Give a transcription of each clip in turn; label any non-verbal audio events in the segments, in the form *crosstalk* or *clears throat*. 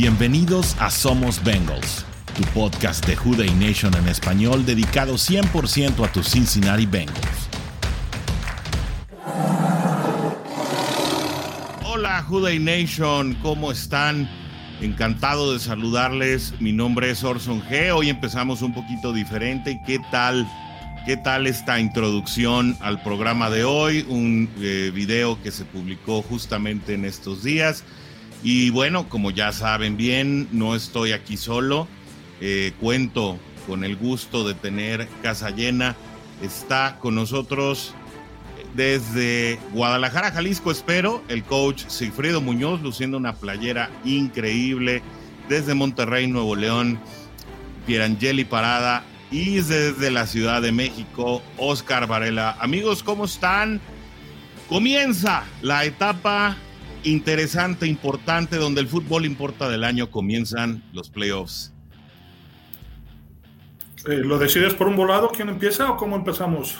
Bienvenidos a Somos Bengals, tu podcast de Juday Nation en español dedicado 100% a tus Cincinnati Bengals. Hola Juday Nation, ¿cómo están? Encantado de saludarles. Mi nombre es Orson G. Hoy empezamos un poquito diferente. ¿Qué tal? ¿Qué tal esta introducción al programa de hoy? Un eh, video que se publicó justamente en estos días. Y bueno, como ya saben bien, no estoy aquí solo. Eh, cuento con el gusto de tener casa llena. Está con nosotros desde Guadalajara, Jalisco, espero, el coach Sigfrido Muñoz, luciendo una playera increíble. Desde Monterrey, Nuevo León, Pierangeli Parada. Y desde la Ciudad de México, Oscar Varela. Amigos, ¿cómo están? Comienza la etapa interesante, importante, donde el fútbol importa del año, comienzan los playoffs. Eh, ¿Lo decides por un volado? ¿Quién empieza o cómo empezamos?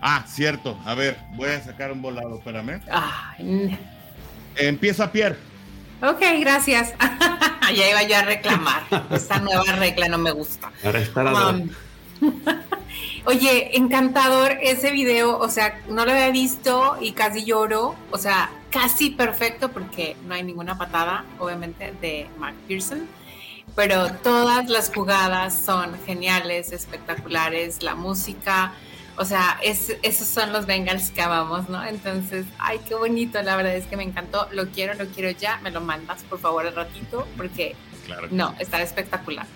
Ah, cierto. A ver, voy a sacar un volado, espérame. Empieza Pierre. Ok, gracias. *laughs* ya iba yo a reclamar. Esta nueva regla no me gusta. Para estar um, Oye, encantador ese video. O sea, no lo había visto y casi lloro. O sea, casi perfecto porque no hay ninguna patada, obviamente, de Mark Pearson. Pero todas las jugadas son geniales, espectaculares. La música, o sea, es, esos son los Bengals que amamos, ¿no? Entonces, ay, qué bonito, la verdad es que me encantó, lo quiero, lo quiero ya, me lo mandas por favor al ratito, porque no, está espectacular.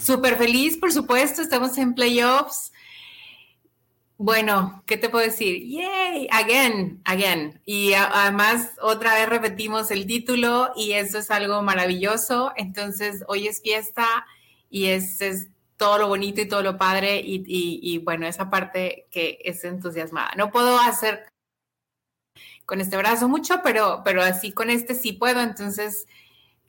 Súper feliz, por supuesto, estamos en playoffs. Bueno, ¿qué te puedo decir? Yay, again, again. Y además, otra vez repetimos el título y eso es algo maravilloso. Entonces, hoy es fiesta y es, es todo lo bonito y todo lo padre y, bueno, esa parte que es entusiasmada. No puedo hacer con este brazo mucho, pero, pero así con este sí puedo, entonces,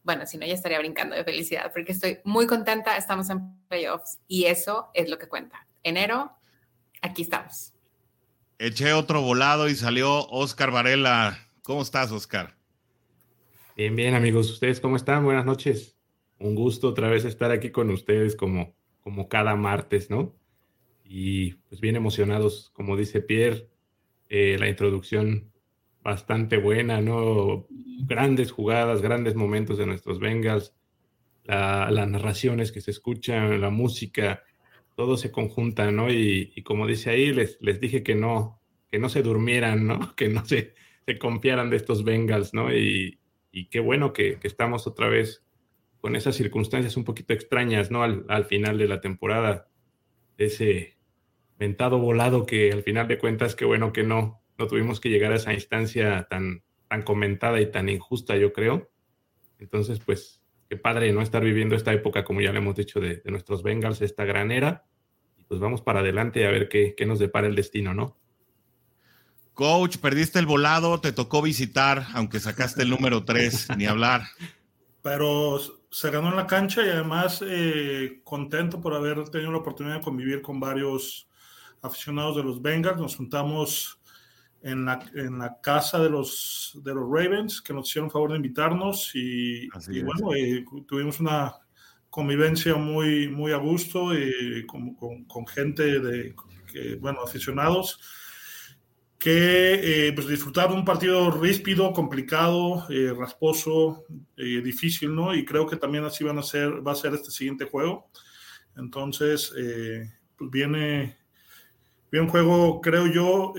bueno, si no ya estaría brincando de felicidad porque estoy muy contenta, estamos en playoffs y eso es lo que cuenta. Enero, aquí estamos. Eché otro volado y salió Oscar Varela. ¿Cómo estás, Oscar? Bien, bien, amigos. ¿Ustedes cómo están? Buenas noches. Un gusto otra vez estar aquí con ustedes como como cada martes, ¿no? Y pues bien emocionados, como dice Pierre, eh, la introducción bastante buena, ¿no? Grandes jugadas, grandes momentos de nuestros Bengals, las narraciones que se escuchan, la música, todo se conjunta, ¿no? Y, como dice ahí, les, les dije que no, que no se durmieran, ¿no? *laughs* Que no se, se confiaran de estos Bengals, ¿no? Y, y qué bueno que, que, estamos otra vez con esas circunstancias un poquito extrañas, ¿no? Al, final de la temporada, ese ventado volado que al final de cuentas, qué bueno que no, no tuvimos que llegar a esa instancia tan, tan comentada y tan injusta, yo creo. Entonces, pues, qué padre no estar viviendo esta época, como ya le hemos dicho, de, nuestros Bengals, esta gran era. Y pues vamos para adelante a ver qué, qué nos depara el destino, ¿no? Coach, perdiste el volado, te tocó visitar, aunque sacaste el número 3, ni hablar. *laughs* Pero se ganó en la cancha y además eh, contento por haber tenido la oportunidad de convivir con varios aficionados de los Bengals. Nos juntamos en la, en la casa de los, de los Ravens, que nos hicieron favor de invitarnos y, bueno, eh, tuvimos una convivencia muy, muy a gusto y con, con, con gente de, que, bueno, aficionados que eh, pues disfrutar de un partido ríspido, complicado, eh, rasposo, eh, difícil, ¿no? Y creo que también así van a ser, va a ser este siguiente juego. Entonces, pues viene, un juego, creo yo,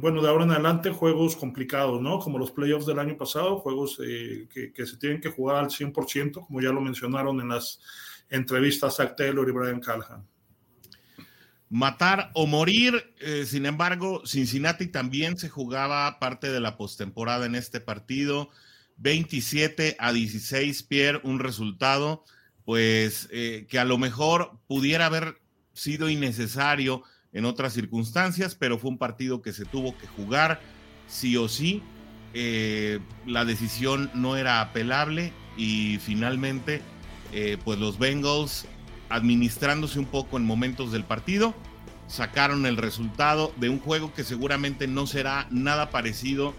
bueno, de ahora en adelante, juegos complicados, ¿no? Como los playoffs del año pasado, juegos que, que, se tienen que jugar al 100%, como ya lo mencionaron en las entrevistas a Taylor y Brian Callahan matar o morir. Eh, sin embargo, Cincinnati también se jugaba parte de la postemporada en este partido. 27 a 16, Pierre, un resultado, pues eh, que a lo mejor pudiera haber sido innecesario en otras circunstancias, pero fue un partido que se tuvo que jugar sí o sí. Eh, la decisión no era apelable y finalmente, pues los Bengals administrándose un poco en momentos del partido, sacaron el resultado de un juego que seguramente no será nada parecido,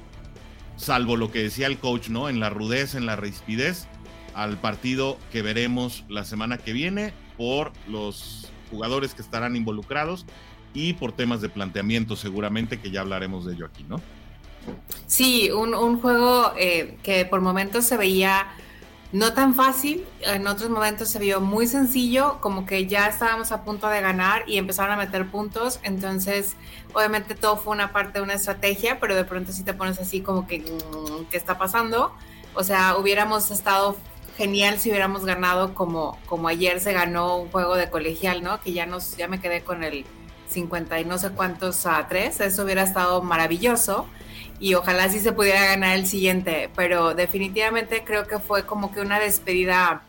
salvo lo que decía el coach, ¿no? En la rudeza, en la rispidez, al partido que veremos la semana que viene por los jugadores que estarán involucrados y por temas de planteamiento seguramente que ya hablaremos de ello aquí, ¿no? Sí, un, juego eh, que por momentos se veía no tan fácil, en otros momentos se vio muy sencillo, como que ya estábamos a punto de ganar y empezaron a meter puntos, entonces obviamente todo fue una parte de una estrategia, pero de pronto si te pones así como que, mm, ¿qué está pasando? O sea, hubiéramos estado genial si hubiéramos ganado como, como ayer se ganó un juego de colegial, ¿no? Que ya, nos, ya me quedé con el 50 y no sé cuántos a 3, eso hubiera estado maravilloso y ojalá sí se pudiera ganar el siguiente, pero definitivamente creo que fue como que una despedida.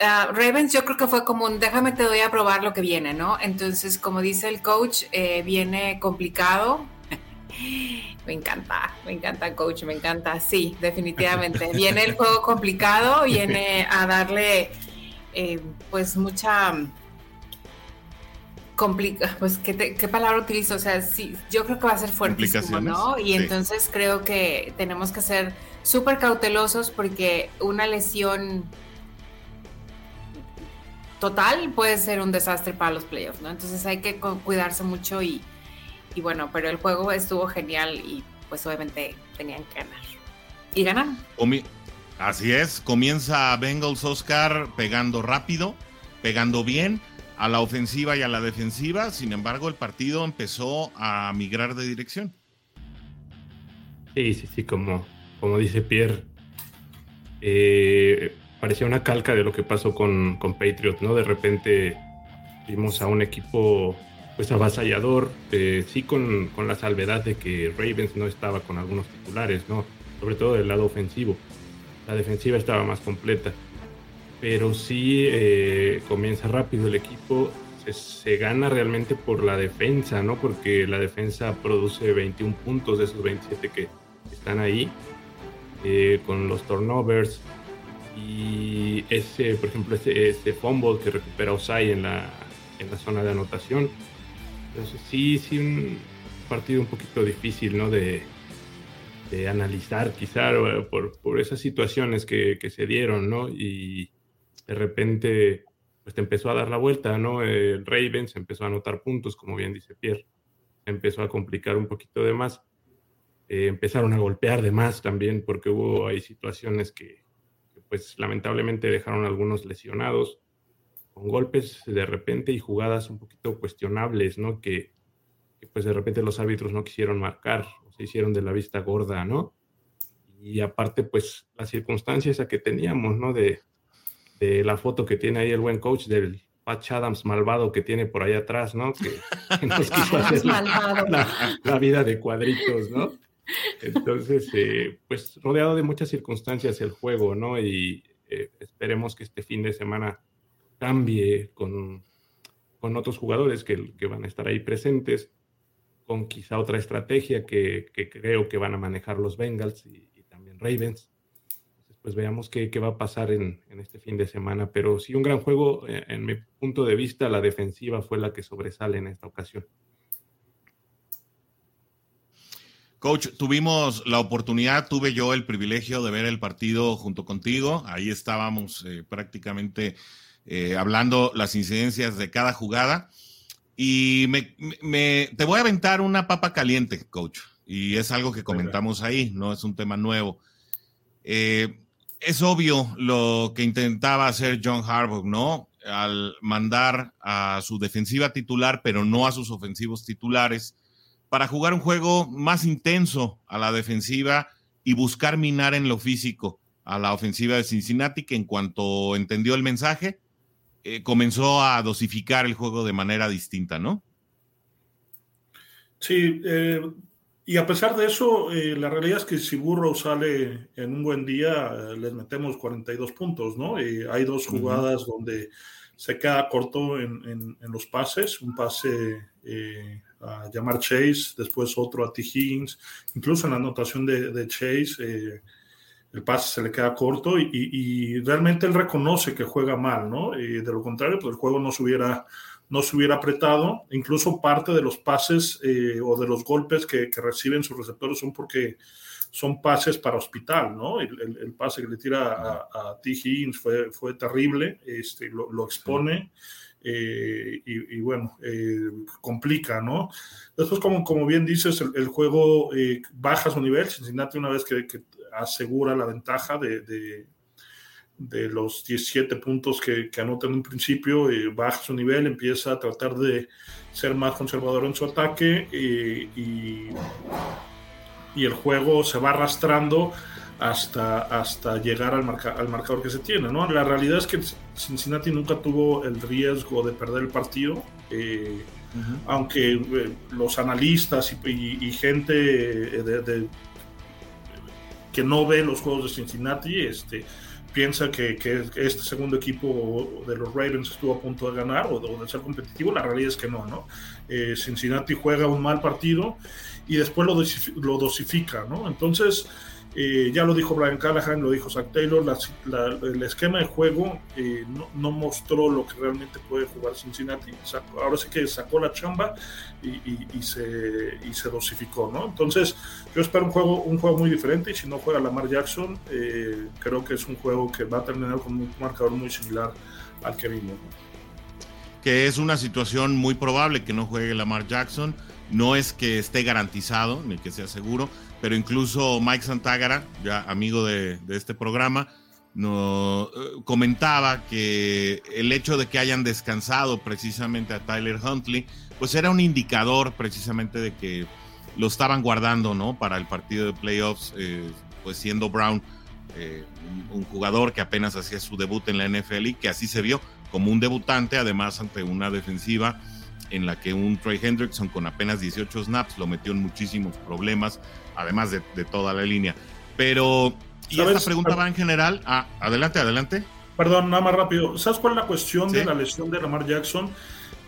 Ah, Ravens yo creo que fue como un déjame te doy a probar lo que viene, ¿no? Entonces, como dice el coach, eh, viene complicado. *laughs* me encanta, me encanta coach, me encanta, sí, definitivamente. Viene el juego complicado, viene a darle eh, pues mucha complica, pues ¿qué, ¿qué, palabra utilizo? O sea, sí, yo creo que va a ser fuertísimo, ¿no? Y entonces creo que tenemos que ser súper cautelosos porque una lesión total puede ser un desastre para los playoffs, ¿no? Entonces hay que cuidarse mucho y, y bueno, pero el juego estuvo genial y pues obviamente tenían que ganar. Y ganan. Así es, comienza Bengals Oscar pegando rápido, pegando bien a la ofensiva y a la defensiva, sin embargo el partido empezó a migrar de dirección. Sí, sí, sí, como, como dice Pierre, eh, parecía una calca de lo que pasó con, con Patriot, ¿no? De repente vimos a un equipo pues avasallador, eh, sí con, con, la salvedad de que Ravens no estaba con algunos titulares, ¿no? Sobre todo del lado ofensivo. La defensiva estaba más completa pero sí eh, comienza rápido el equipo. Se, gana realmente por la defensa, ¿no? Porque la defensa produce 21 puntos de esos 27 que están ahí, eh, con los turnovers. Y ese, por ejemplo, ese, ese fumble que recupera Osai en la, en la zona de anotación. Entonces, sí, sí, un partido un poquito difícil, ¿no? De, de analizar, quizá, por, por esas situaciones que, que, se dieron, ¿no? Y, de repente pues te empezó a dar la vuelta, ¿no? El Ravens empezó a anotar puntos, como bien dice Pierre, empezó a complicar un poquito de más, eh, empezaron a golpear de más también, porque hubo hay situaciones que, pues lamentablemente dejaron a algunos lesionados con golpes de repente y jugadas un poquito cuestionables, ¿no? Que, que pues de repente los árbitros no quisieron marcar, se hicieron de la vista gorda, ¿no? Y aparte, pues las circunstancias a que teníamos, ¿no? De, de la foto que tiene ahí el buen coach del Patch Adams malvado que tiene por ahí atrás, ¿no? Que, nos *laughs* quiso hacer la, vida de cuadritos, ¿no? Entonces, eh, pues rodeado de muchas circunstancias el juego, ¿no? Y eh, esperemos que este fin de semana cambie con, con otros jugadores que, que, van a estar ahí presentes, con quizá otra estrategia que, que creo que van a manejar los Bengals y, y también Ravens pues veamos qué, va a pasar en, este fin de semana. Pero sí, un gran juego, eh, en mi punto de vista, la defensiva fue la que sobresale en esta ocasión. Coach, tuvimos la oportunidad, tuve yo el privilegio de ver el partido junto contigo. Ahí estábamos eh, prácticamente eh, hablando las incidencias de cada jugada. Y me, te voy a aventar una papa caliente, coach. Y es algo que comentamos ahí, no es un tema nuevo. Eh, es obvio lo que intentaba hacer John Harbaugh, ¿no? Al mandar a su defensiva titular, pero no a sus ofensivos titulares, para jugar un juego más intenso a la defensiva y buscar minar en lo físico a la ofensiva de Cincinnati, que en cuanto entendió el mensaje, eh, comenzó a dosificar el juego de manera distinta, ¿no? Sí, eh, y a pesar de eso, eh, la realidad es que si Burrow sale en un buen día, eh, les metemos 42 puntos, ¿no? Hay dos jugadas donde se queda corto en, en, los pases, un pase eh, a llamar Chase, después otro a T. Higgins, incluso en la anotación de, de Chase, el pase se le queda corto y, y, realmente él reconoce que juega mal, ¿no? Y de lo contrario, pues el juego no se hubiera no se hubiera apretado. Incluso parte de los pases eh, o de los golpes que, reciben sus receptores son porque son pases para hospital, ¿no? El, pase que le tira a, T. Higgins fue, fue terrible, este, lo, expone. Eh, y, bueno, eh, complica, ¿no? Después, como, como bien dices, el, juego baja su nivel. Cincinnati, una vez que, asegura la ventaja de, de los 17 puntos que, que anota en un principio, y baja su nivel, empieza a tratar de ser más conservador en su ataque y, y, el juego se va arrastrando hasta, hasta llegar al, al marcador que se tiene. ¿no? La realidad es que Cincinnati nunca tuvo el riesgo de perder el partido. Eh, aunque eh, los analistas y, gente de, que no ve los juegos de Cincinnati este, piensa que, este segundo equipo de los Ravens estuvo a punto de ganar o de, ser competitivo, la realidad es que no, ¿no? Eh, Cincinnati juega un mal partido y después lo, lo dosifica, ¿no? Entonces, eh, ya lo dijo Brian Callahan, lo dijo Zach Taylor, el esquema de juego eh, no, mostró lo que realmente puede jugar Cincinnati. ahora sí que sacó la chamba y, se, se, dosificó, ¿no? Entonces, yo espero un juego, un juego muy diferente y si no juega Lamar Jackson, eh, creo que es un juego que va a terminar con un marcador muy similar al que vimos. Que es una situación muy probable que no juegue Lamar Jackson. No es que esté garantizado, ni que sea seguro, pero incluso Mike Santágara, ya amigo de, este programa, no, eh, comentaba que el hecho de que hayan descansado precisamente a Tyler Huntley, pues era un indicador precisamente de que lo estaban guardando, ¿no? Para el partido de playoffs, eh, pues siendo Brown eh, un, jugador que apenas hacía su debut en la NFL y que así se vio como un debutante, además ante una defensiva en la que un Trey Hendrickson con apenas 18 snaps lo metió en muchísimos problemas, además de, toda la línea. Pero, y esta pregunta va en general. Ah, adelante, adelante. Perdón, nada más rápido. ¿Sabes cuál es la cuestión de la lesión de Lamar Jackson?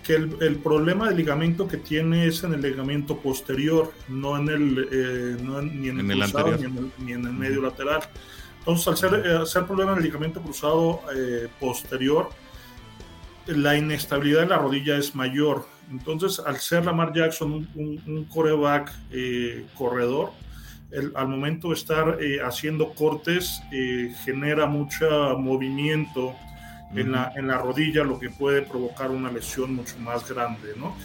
Que el, problema de ligamento que tiene es en el ligamento posterior, no en el, eh, ni en, el, cruzado, ni, en el, medio lateral. Entonces, al ser, eh, ser problema en el ligamento cruzado eh, posterior, la inestabilidad de la rodilla es mayor. Entonces, al ser Lamar Jackson un, coreback eh, corredor, al momento de estar eh, haciendo cortes, eh, genera mucho movimiento en, la, en la rodilla, lo que puede provocar una lesión mucho más grande. ¿no?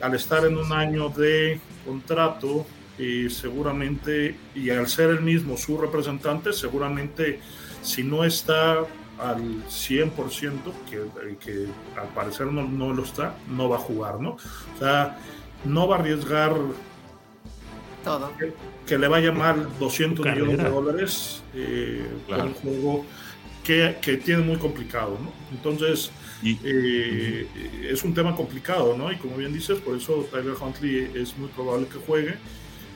Al estar en un año de contrato, seguramente, y al ser el mismo su representante, seguramente si no está al 100%, que, que al parecer no, no, lo está, no va a jugar, ¿no? O sea, no va a arriesgar todo. Que, le vaya mal 200 millones de dólares eh, un juego que, que, tiene muy complicado, ¿no? Entonces, eh, es un tema complicado, ¿no? Y como bien dices, por eso Tyler Huntley es muy probable que juegue.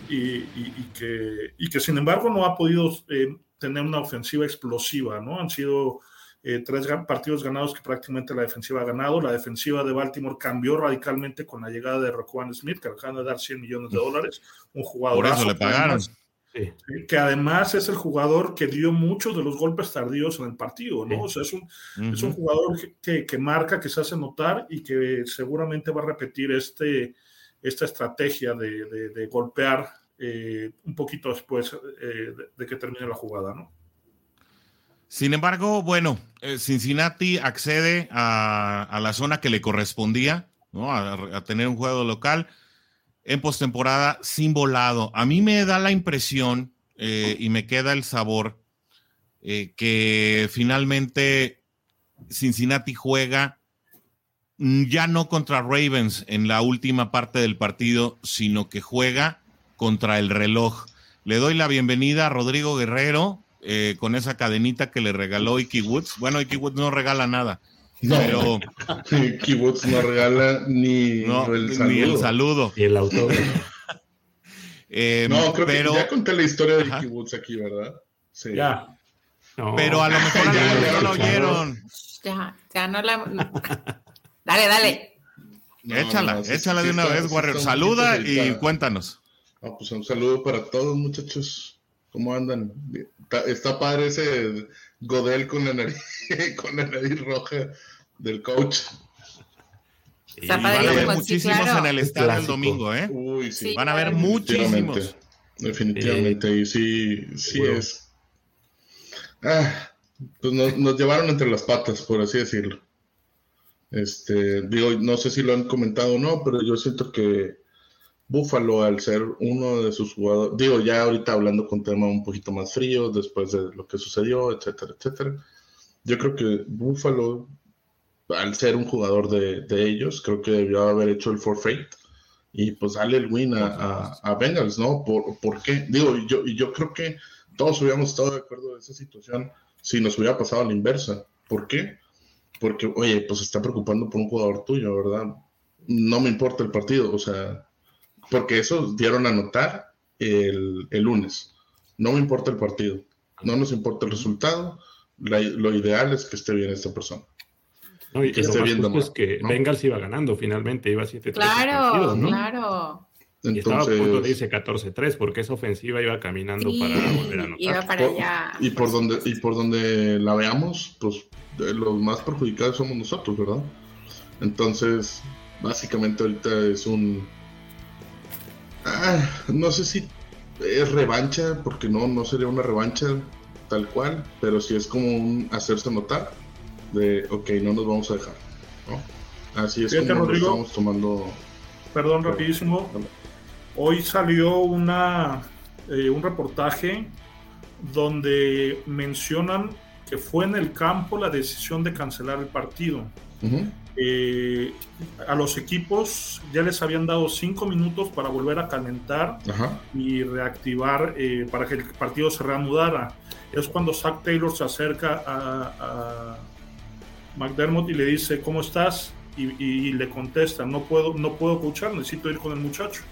Y, y, que, y que sin embargo no ha podido eh, tener una ofensiva explosiva, ¿no? Han sido eh, tres partidos ganados que prácticamente la defensiva ha ganado. La defensiva de Baltimore cambió radicalmente con la llegada de Roquan Smith, que acaban de dar 100 millones de dólares. Un jugador. Por eso le pagaron. Que además es el jugador que dio muchos de los golpes tardíos en el partido, ¿no? O sea, es un, es un jugador que, que, marca, que se hace notar y que seguramente va a repetir este, esta estrategia de, de, golpear eh, un poquito después eh, de que termine la jugada, ¿no? Sin embargo, bueno, eh, Cincinnati accede a, la zona que le correspondía, ¿no? A, tener un juego local en postemporada sin volado. A mí me da la impresión eh, y me queda el sabor eh, que finalmente Cincinnati juega ya no contra Ravens en la última parte del partido, sino que juega contra el reloj. Le doy la bienvenida a Rodrigo Guerrero, eh, con esa cadenita que le regaló Icky Woods. Bueno, Icky Woods no regala nada. No, pero Icky Woods no regala ni, el saludo. ni el saludo. Y el autor. *laughs* Eh, no, creo que ya conté la historia de Icky Woods aquí, ¿verdad? Sí. Ya. Pero a lo mejor a no lo oyeron. Ya, ya no la. dale, dale. échala, échala de una vez, Warrior. Saluda y cuéntanos. Ah, pues un saludo para todos, muchachos. ¿Cómo andan? Está, padre ese Godel con la nariz, *laughs* con la nariz roja del coach. van a ver muchísimos en el estadio el domingo, ¿eh? Uy, sí. Van a ver muchísimos. definitivamente. y sí, sí es. Ah, pues nos, nos, llevaron entre las patas, por así decirlo. Este, digo, no sé si lo han comentado o no, pero yo siento que Buffalo, al ser uno de sus jugadores, digo, ya ahorita hablando con tema un poquito más frío, después de lo que sucedió, etcétera, etcétera. Yo creo que Buffalo, al ser un jugador de, de ellos, creo que debió haber hecho el forfeit y pues darle el win a, a, Bengals, ¿no? ¿Por, ¿Por, qué? Digo, yo, yo creo que todos hubiéramos estado de acuerdo en esa situación si nos hubiera pasado a la inversa. ¿Por qué? Porque, oye, pues está preocupando por un jugador tuyo, ¿verdad? No me importa el partido, o sea, porque eso dieron a notar el, el lunes. No me importa el partido, no nos importa el resultado, lo ideal es que esté bien esta persona. No, y que esté lo es que Bengals iba ganando finalmente, iba 7-3. Claro, claro. Y estaba a punto de irse 14-3 porque esa ofensiva iba caminando para volver a anotar. Iba para allá. Y por, donde, y por donde la veamos, pues los más perjudicados somos nosotros, ¿verdad? Entonces, básicamente ahorita es un... Ah, no sé si es revancha, porque no, no sería una revancha tal cual, pero sí es como un hacerse notar de, ok, no nos vamos a dejar, ¿no? Así es como estamos tomando... Perdón, rapidísimo. Hoy salió una, eh, un reportaje donde mencionan que fue en el campo la decisión de cancelar el partido. Eh, a los equipos ya les habían dado cinco minutos para volver a calentar y reactivar eh, para que el partido se reanudara. Es cuando Zach Taylor se acerca a, McDermott y le dice, ¿cómo estás? Y, le contesta, no puedo, no puedo escuchar, necesito ir con el muchacho.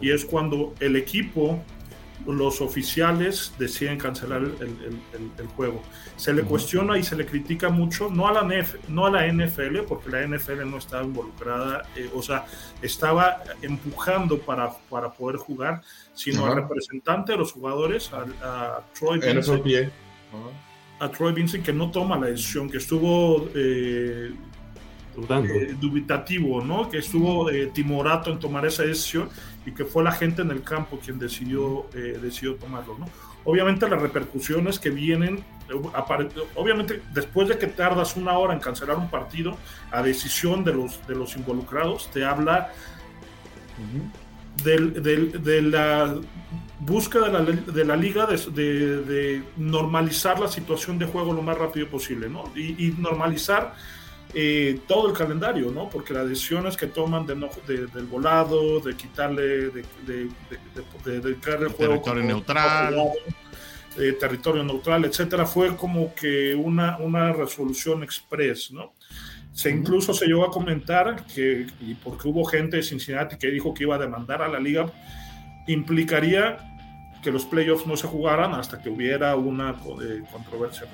Y es cuando el equipo los oficiales deciden cancelar el, juego. Se le cuestiona y se le critica mucho, no a la, no a la NFL, porque la NFL no estaba involucrada, eh, o sea, estaba empujando para, para poder jugar, sino al representante de los jugadores, a, Troy Vincent, a Troy Vincent, que no toma la decisión, que estuvo... Eh, eh, dubitativo, ¿no? Que estuvo timorato en tomar esa decisión y que fue la gente en el campo quien decidió, eh, decidió tomarlo. ¿no? Obviamente las repercusiones que vienen, obviamente después de que tardas una hora en cancelar un partido, a decisión de los, de los involucrados, te habla de la búsqueda de la, de la liga de, de, normalizar la situación de juego lo más rápido posible, ¿no? Y, y normalizar eh, todo el calendario, ¿no? Porque las decisiones que toman de, del volado, de quitarle, de, de, de, el juego. Territorio neutral. Eh, territorio neutral, etcétera, fue como que una, una resolución express, ¿no? Se incluso se llegó a comentar que, y porque hubo gente de Cincinnati que dijo que iba a demandar a la liga, implicaría que los playoffs no se jugaran hasta que hubiera una eh, controversia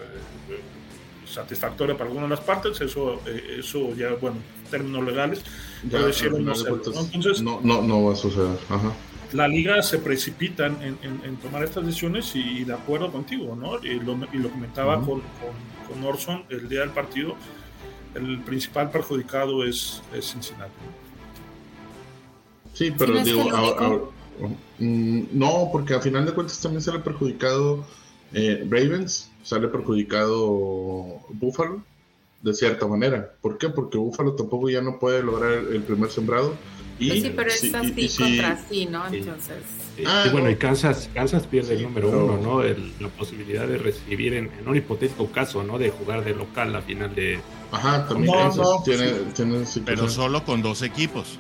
satisfactoria para alguna de las partes, eso, eh, eso ya, bueno, términos legales, ya, no, Entonces, no, no, no va a suceder. La liga se precipita en, en, tomar estas decisiones y, de acuerdo contigo, ¿no? Y lo, y lo comentaba con, con, Orson el día del partido, el principal perjudicado es, es Cincinnati. Sí, pero digo, mm, no, porque a final de cuentas también se le ha perjudicado eh, Ravens sale perjudicado Buffalo de cierta manera. ¿Por qué? Porque Buffalo tampoco ya no puede lograr el primer sembrado. Y, pues sí, pero es así contra sí, ¿no? Entonces. Ah, bueno, y Kansas, Kansas pierde el número uno, ¿no? la posibilidad de recibir en, un hipotético caso, ¿no? De jugar de local la final de. Ajá, también tiene, tiene, Pero solo con dos equipos.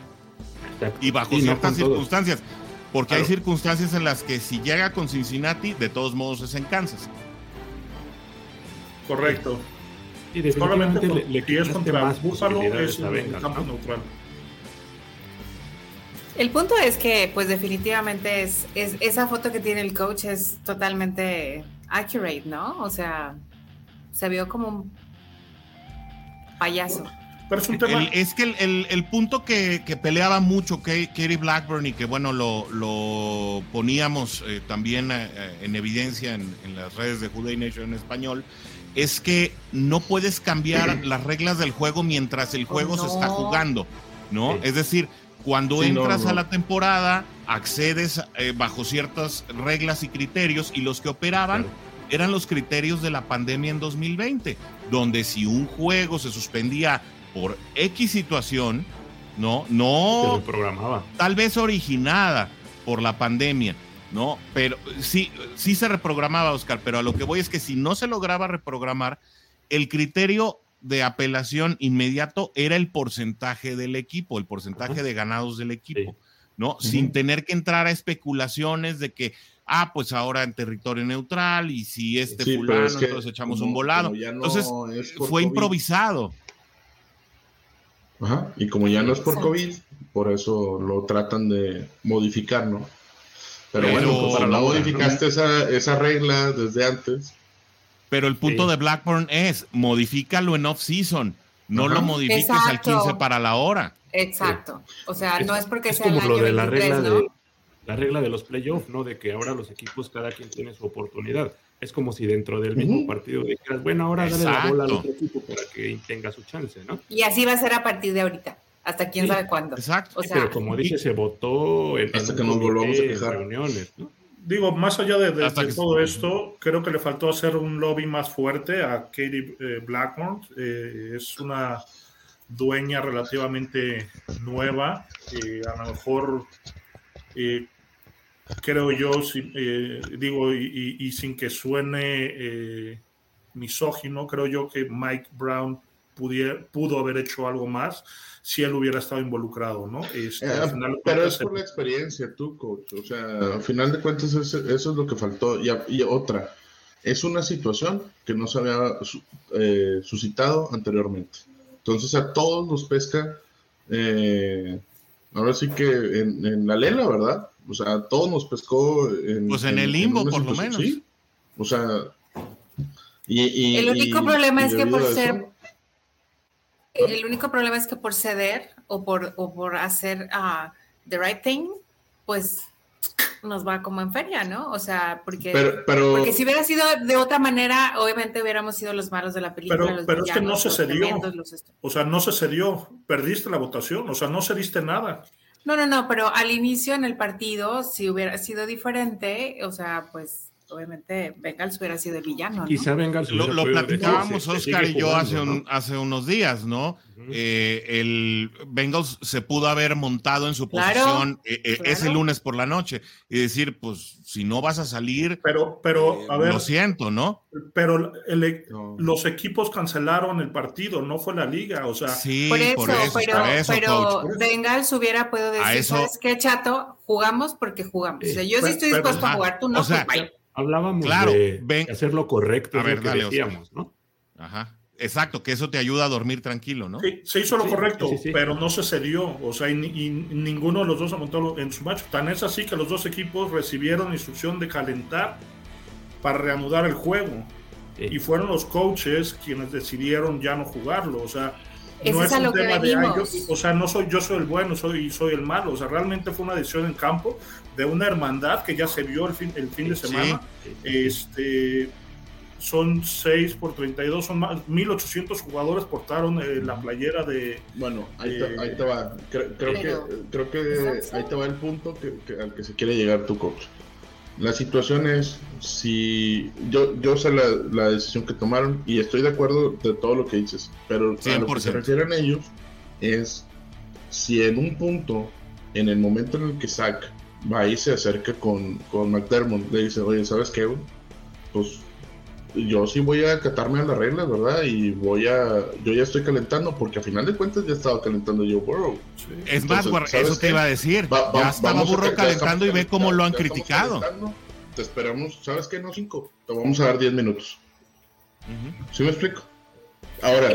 Y bajo ciertas circunstancias. Porque hay circunstancias en las que si llega con Cincinnati, de todos modos es en Kansas. Correcto. Y Solamente le, le contra más Búfalo es un campo neutral. El punto es que, pues definitivamente es, es, esa foto que tiene el coach es totalmente accurate, ¿no? O sea, se vio como un payaso. Pero es, un tema... es que el, el, punto que, que, peleaba mucho Katie Blackburn y que bueno, lo, lo poníamos eh, también eh, en evidencia en, en, las redes de Juday Nation en español, es que no puedes cambiar *clears throat* las reglas del juego mientras el juego se está jugando, ¿no? Es decir, cuando entras a la temporada, accedes eh, bajo ciertas reglas y criterios y los que operaban eran los criterios de la pandemia en 2020, donde si un juego se suspendía por X situación, no, no, programaba. tal vez originada por la pandemia, ¿no? Pero sí, sí se reprogramaba, Oscar, pero a lo que voy es que si no se lograba reprogramar, el criterio de apelación inmediato era el porcentaje del equipo, el porcentaje de ganados del equipo, ¿no? Sin tener que entrar a especulaciones de que, ah, pues ahora en territorio neutral y si este fulano, entonces echamos un volado. entonces fue improvisado. Ajá, y como ya no es por COVID, por eso lo tratan de modificar, ¿no? Pero, bueno, como no modificaste esa, esa regla desde antes, pero el punto de Blackburn es, modifícalo en off-season, no lo modifiques al 15 para la hora. Exacto. O sea, no es porque sea como lo de la regla de la regla de los playoffs, ¿no? De que ahora los equipos cada quien tiene su oportunidad. Es como si dentro del mismo partido dijeras, bueno, ahora dale la bola al otro equipo para que tenga su chance, ¿no? Y así va a ser a partir de ahorita, hasta quién sabe cuándo. Exacto. pero como dije, se votó en, hasta que nos volvamos a quejar. reuniones, ¿no? digo, más allá de, todo esto, creo que le faltó hacer un lobby más fuerte a Katie eh, Blackmore. Eh, es una dueña relativamente nueva. Eh, a lo mejor, creo yo, digo, y, sin que suene misógino, creo yo que Mike Brown pudo haber hecho algo más si él hubiera estado involucrado, ¿no? Este, eh, pero es por la experiencia, tú, coach. O sea, al final de cuentas, eso, es lo que faltó. Y, otra, es una situación que no se había eh, suscitado anteriormente. Entonces, a todos nos pesca, eh, ahora sí que en, la lela, ¿verdad? O sea, a todos nos pescó. En, pues en, el limbo, por lo menos. Sí. O sea. Y, el único problema es que por ser el único problema es que por ceder o por, o por hacer uh, the right thing, pues nos va como en feria, ¿no? O sea, porque, porque si hubiera sido de otra manera, obviamente hubiéramos sido los malos de la película. Pero, pero es que no se cedió. O sea, no se cedió. Perdiste la votación. O sea, no cediste nada. No, no, no, pero al inicio en el partido, si hubiera sido diferente, o sea, pues obviamente Bengals hubiera sido el villano. ¿no? Quizá Bengals lo, lo platicábamos Oscar y yo hace, hace unos días, ¿no? Eh, el Bengals se pudo haber montado en su posición eh, eh, ese lunes por la noche y decir, pues si no vas a salir, pero, pero a ver, lo siento, ¿no? Pero e, los equipos cancelaron el partido, no fue la liga, o sea, sí, por eso, pero, Bengals hubiera podido decir, ¿sabes qué, chato? Jugamos porque jugamos. O sea, yo sí estoy dispuesto a jugar, tú no. O sea, Hablábamos claro, de hacer lo correcto, a ver, que decíamos, ¿no? Ajá. Exacto, que eso te ayuda a dormir tranquilo, ¿no? Sí, se hizo lo correcto, pero no se cedió. O sea, y, ninguno de los dos amontó en su macho. Tan es así que los dos equipos recibieron instrucción de calentar para reanudar el juego. Y fueron los coaches quienes decidieron ya no jugarlo. O sea, no es, un tema de o sea, no soy yo soy el bueno, soy soy el malo. O sea, realmente fue una decisión en campo de una hermandad que ya se vio el fin, el fin de semana. Este, son 6 por 32, son más, 1800 jugadores portaron eh, la playera de... Bueno, ahí, te, ahí te va. Creo, que, creo que ahí te va el punto que, al que se quiere llegar tu coach. La situación es, si yo, yo sé la, la, decisión que tomaron y estoy de acuerdo de todo lo que dices, pero a lo que se refieren ellos es si en un punto, en el momento en el que saca va y se acerca con, con McDermott, le dice, oye, ¿sabes qué? Pues yo sí voy a acatarme a las reglas, ¿verdad? Y voy a, yo ya estoy calentando, porque a final de cuentas ya estaba calentando Joe Burrow. Es más, eso te iba a decir, ya estaba Burrow calentando y ve cómo lo han criticado. Te esperamos, ¿sabes qué? No cinco, te vamos a dar diez minutos. ¿Sí me explico? Ahora,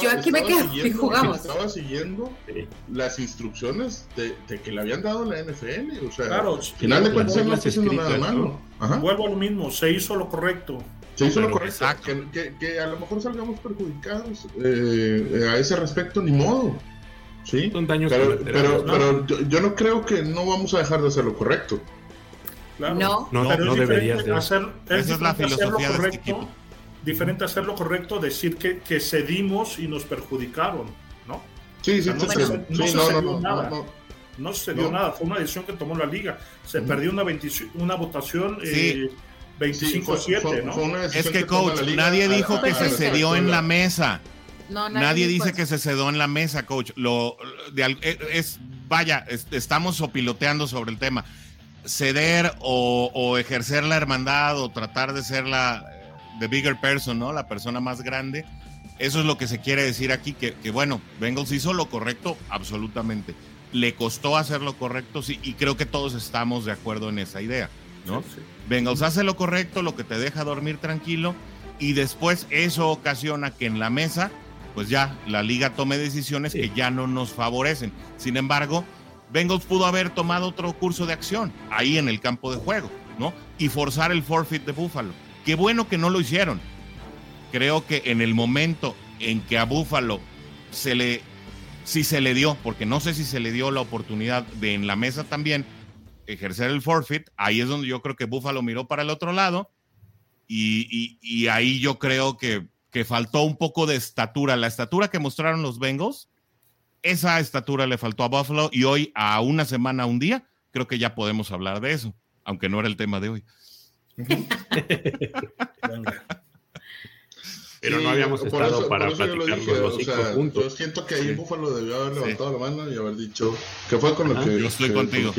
yo, aquí me quedo y jugamos. Estaba siguiendo las instrucciones de, que le habían dado la NFL. O sea, claro, final de cuentas no está haciendo nada malo. Vuelvo a lo mismo, se hizo lo correcto. Se hizo lo correcto. Que, que, a lo mejor salgamos perjudicados eh, a ese respecto, ni modo. Sí, Son daños pero, pero, yo, no creo que no vamos a dejar de hacer lo correcto. Claro. No, no, no deberías de. Hacer, Esa es la filosofía de este equipo diferente hacer lo correcto, decir que, que cedimos y nos perjudicaron, ¿no? Sí, sí, no, no, no, no, No sucedió nada, fue una decisión que tomó la liga. Se perdió una, una votación eh, 25-7, ¿no? Es que, coach, nadie dijo que se cedió en la mesa. nadie, dice que se cedió en la mesa, coach. Lo, e, es, vaya, estamos opiloteando sobre el tema. Ceder o, ejercer la hermandad o tratar de ser la the bigger person, ¿no? La persona más grande. Eso es lo que se quiere decir aquí, que, que bueno, Bengals hizo lo correcto, absolutamente. Le costó hacer lo correcto, sí, y creo que todos estamos de acuerdo en esa idea, ¿no? Bengals hace lo correcto, lo que te deja dormir tranquilo, y después eso ocasiona que en la mesa, pues ya la liga tome decisiones que ya no nos favorecen. Sin embargo, Bengals pudo haber tomado otro curso de acción ahí en el campo de juego, ¿no? Y forzar el forfeit de Buffalo. Qué bueno que no lo hicieron. Creo que en el momento en que a Buffalo se le, si se le dio, porque no sé si se le dio la oportunidad de en la mesa también ejercer el forfeit, ahí es donde yo creo que Buffalo miró para el otro lado y, ahí yo creo que, que faltó un poco de estatura. La estatura que mostraron los Bengals, esa estatura le faltó a Buffalo y hoy a una semana, un día, creo que ya podemos hablar de eso, aunque no era el tema de hoy. Pero no habíamos estado para platicar los cinco puntos. Yo siento que ahí Búfalo debió haber levantado la mano y haber dicho que fue con lo que. Yo estoy contigo.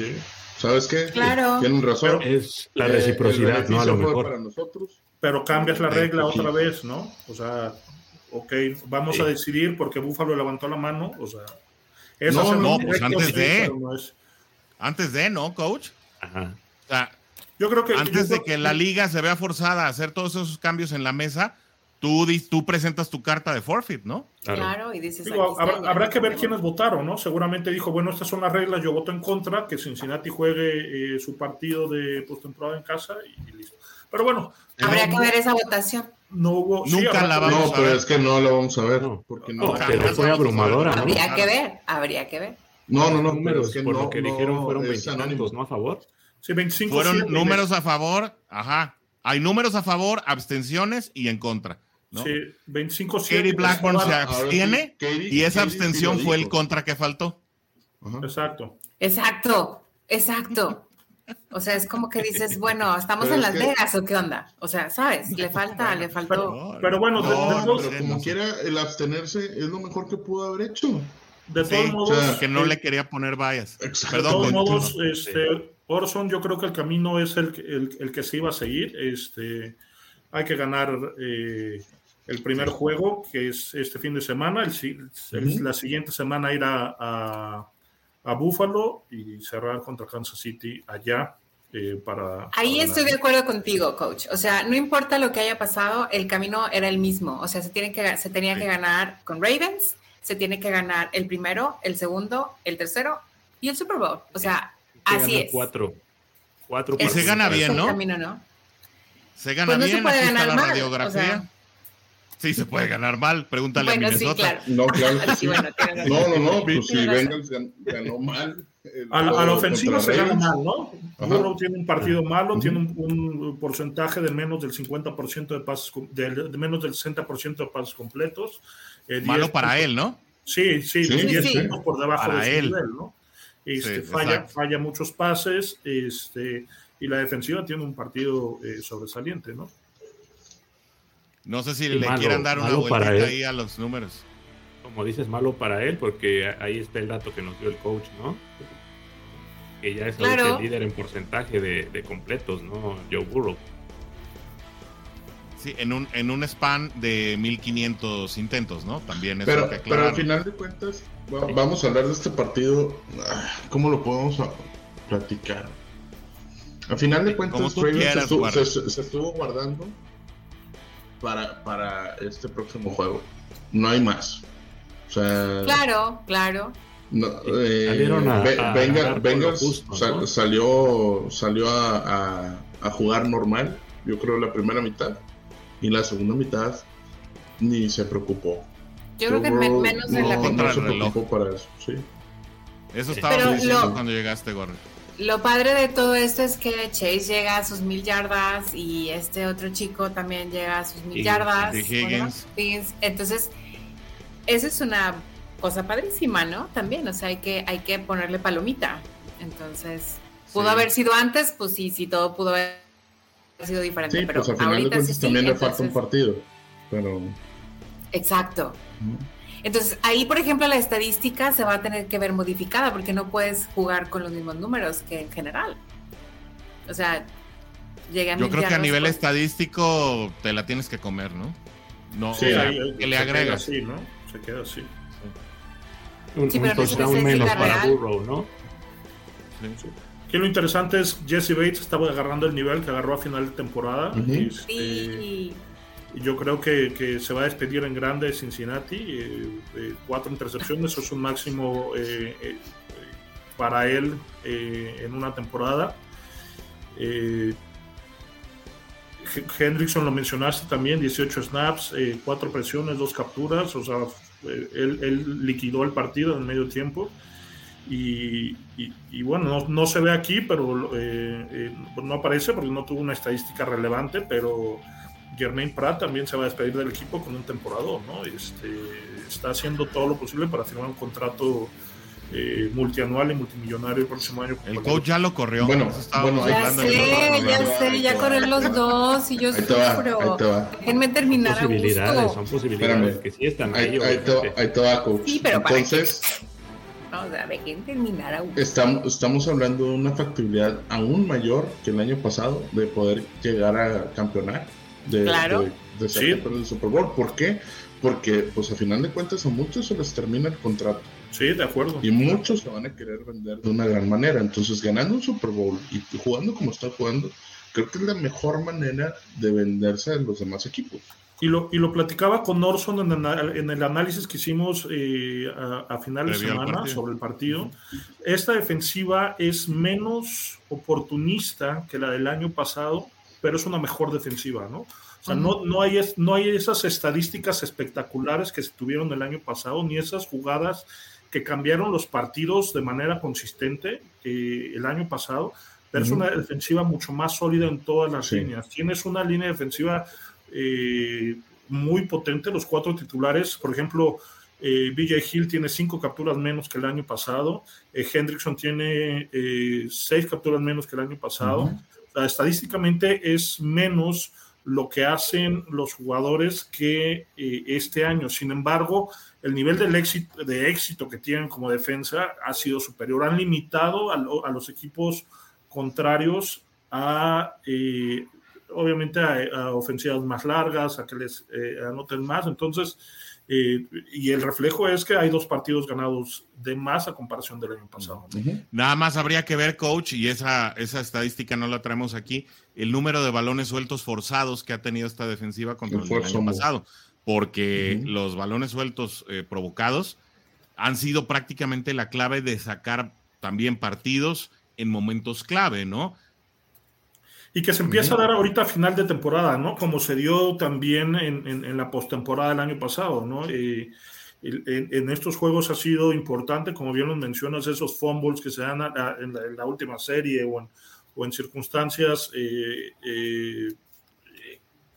¿Sabes qué? Claro. Tienen razón. es la reciprocidad, ¿no? A lo mejor. Para nosotros. Pero cambias la regla otra vez, ¿no? O sea, ok, vamos a decidir porque Búfalo levantó la mano. O sea, eso no, no, pues antes de. Antes de, ¿no, coach? Ajá. O sea, yo creo que. Antes de que la liga se vea forzada a hacer todos esos cambios en la mesa, tú, tú presentas tu carta de forfeit, ¿no? Claro, y dices. habrá, que ver quiénes votaron, ¿no? Seguramente dijo, bueno, estas son las reglas, yo voto en contra, que Cincinnati juegue eh, su partido de postemporada en casa y, listo. Pero bueno. Habría que ver esa votación. No hubo. Nunca la vamos no, pero es que no la vamos a ver. porque no, fue abrumadora. Habría que ver, habría que ver. No, no, no. Números, por lo que dijeron fueron 20 ¿no? A favor. Sí, 25 Fueron números a favor, ajá. Hay números a favor, abstenciones y en contra. ¿no? Sí, 25 Katie Blackburn se abstiene y esa abstención fue el contra que faltó. Exacto. Exacto, exacto. O sea, es como que dices, bueno, ¿estamos en Las Vegas o qué onda? O sea, ¿sabes? Le falta, le faltó. Pero, bueno, como quiera, el abstenerse es lo mejor que pudo haber hecho. De todos modos. que no le quería poner vallas. Perdón, de todos modos, este, Orson, yo creo que el camino es el, el, que se iba a seguir. Este, hay que ganar eh, el primer juego, que es este fin de semana. El, La siguiente semana ir a, a, Buffalo y cerrar contra Kansas City allá. Eh, para, Ahí estoy de acuerdo contigo, coach. O sea, no importa lo que haya pasado, el camino era el mismo. O sea, se, tiene que, se tenía que ganar con Ravens, se tiene que ganar el primero, el segundo, el tercero y el Super Bowl. O sea, Así es. Cuatro. Cuatro y se gana bien, ¿no? Se gana pues no bien, se puede ganar la mal, radiografía. Sí, se puede ganar mal. Pregúntale a Minnesota. Sí, claro. No, claro. *laughs* sí, bueno, no, no, no. Pues si Bengals ganó mal. A la, ofensiva se gana mal, ¿no? Uno tiene un partido malo, tiene un, porcentaje de menos del 50% de pases, de, menos del 60% de pases completos. Eh, malo para él, ¿no? Sí, sí, sí 10 puntos por debajo de su nivel, ¿no? Este, falla, falla muchos pases este, y la defensiva tiene un partido eh, sobresaliente, ¿no? No sé si le quieran dar una vuelta ahí a los números. Como dices, malo para él, porque ahí está el dato que nos dio el coach, ¿no? Que ya es el líder en porcentaje de, de completos, ¿no? Joe Burrow. Sí, en un, en un span de 1500 intentos, ¿no? También es pero, pero al final de cuentas, vamos a hablar de este partido. Ah, ¿Cómo lo podemos platicar? Al final de cuentas, se, estuvo, guardando para, para este próximo juego. No hay más. O sea, claro, claro. No, eh, venga, salió, salió a, a, jugar normal, yo creo, la primera mitad. Y la segunda mitad ni se preocupó. Yo, creo que menos en la primera. No se preocupó para eso, sí. Eso estaba diciendo cuando llegaste, Gorri. Lo padre de todo esto es que Chase llega a sus mil yardas y este otro chico también llega a sus mil yardas. Higgins. Entonces, esa es una cosa padrísima, ¿no? También, o sea, hay que, hay que ponerle palomita. Entonces, pudo haber sido antes, pues sí, sí, todo pudo haber sido diferente, pero pues, ahorita sí, también le falta un partido, pero... Exacto. Entonces, ahí, por ejemplo, la estadística se va a tener que ver modificada porque no puedes jugar con los mismos números que en general. O sea, llegan Yo creo que a nivel estadístico te la tienes que comer, ¿no? No, sí, que le agregas. Sí, ¿no? Se queda así. Un, sí, un touchdown menos para Burrow, ¿no? Sí. Aquí lo interesante es Jesse Bates estaba agarrando el nivel que agarró a final de temporada. y, este, yo creo que, se va a despedir en grande Cincinnati. Eh, eh, cuatro intercepciones, eso es un máximo eh, para él en una temporada. Hendrickson lo mencionaste también, 18 snaps, cuatro presiones, dos capturas, o sea, él, él, liquidó el partido en medio tiempo. Y, bueno, no, se ve aquí, pero no aparece porque no tuvo una estadística relevante, pero Germain Pratt también se va a despedir del equipo con un temporador, ¿no? Este, está haciendo todo lo posible para firmar un contrato eh, multianual y multimillonario el próximo año. El coach ya lo corrió. Bueno, ya sé, ya sé, ya corren los dos y yo sufro. Déjenme terminar son posibilidades, Son posibilidades que sí están ahí. Ahí, te va, coach. Sí, pero Entonces, para dejen terminar estamos, estamos hablando de una factibilidad aún mayor que el año pasado de poder llegar a campeonar de, claro. de, ser del Super Bowl. ¿Por qué? Porque, pues, a final de cuentas, a muchos se les termina el contrato. Sí, de acuerdo. Y muchos se van a querer vender de una gran manera. Entonces, ganando un Super Bowl y jugando como está jugando, creo que es la mejor manera de venderse a los demás equipos. Y lo, y lo platicaba con Orson en, en el análisis que hicimos eh, a, final de semana sobre el partido. Esta defensiva es menos oportunista que la del año pasado pero es una mejor defensiva, ¿no? O sea, no, no, hay, no hay esas estadísticas espectaculares que se tuvieron el año pasado, ni esas jugadas que cambiaron los partidos de manera consistente eh, el año pasado, pero es una defensiva mucho más sólida en todas las líneas. Tienes una línea defensiva eh, muy potente, los cuatro titulares, por ejemplo, eh, BJ Hill tiene cinco capturas menos que el año pasado, eh, Hendrickson tiene seis capturas menos que el año pasado estadísticamente es menos lo que hacen los jugadores que eh, este año. Sin embargo, el nivel del éxito, de éxito que tienen como defensa ha sido superior. Han limitado a, los equipos contrarios a, eh, obviamente, a, ofensivas más largas, a que les eh, anoten más. Entonces, eh, y el reflejo es que hay dos partidos ganados de más a comparación del año pasado. Nada más habría que ver, coach, y esa, esa estadística no la traemos aquí, el número de balones sueltos forzados que ha tenido esta defensiva contra el, año pasado, porque los balones sueltos eh, provocados han sido prácticamente la clave de sacar también partidos en momentos clave, ¿no? Y que se empieza a dar ahorita a final de temporada, ¿no? Como se dio también en, en, la postemporada del año pasado, ¿no? en, en, estos juegos ha sido importante, como bien lo mencionas, esos fumbles que se dan en, la, última serie o en, o en circunstancias eh, eh,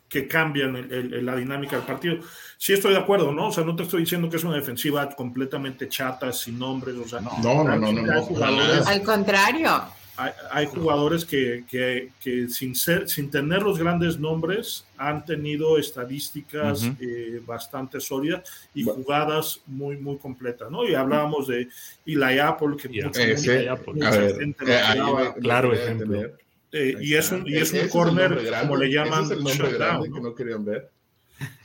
que cambian la dinámica del partido. Sí estoy de acuerdo, ¿no? O sea, no te estoy diciendo que es una defensiva completamente chata, sin nombres, o sea, no, no, no, no, no Al contrario hay, jugadores que, sin, ser, sin tener los grandes nombres han tenido estadísticas eh, bastante sólidas y jugadas muy, muy completas, ¿no? Y hablábamos de Eli Apple, que claro ejemplo. Eh, y es un, y es un corner, como le llaman, es el nombre grande que no querían ver.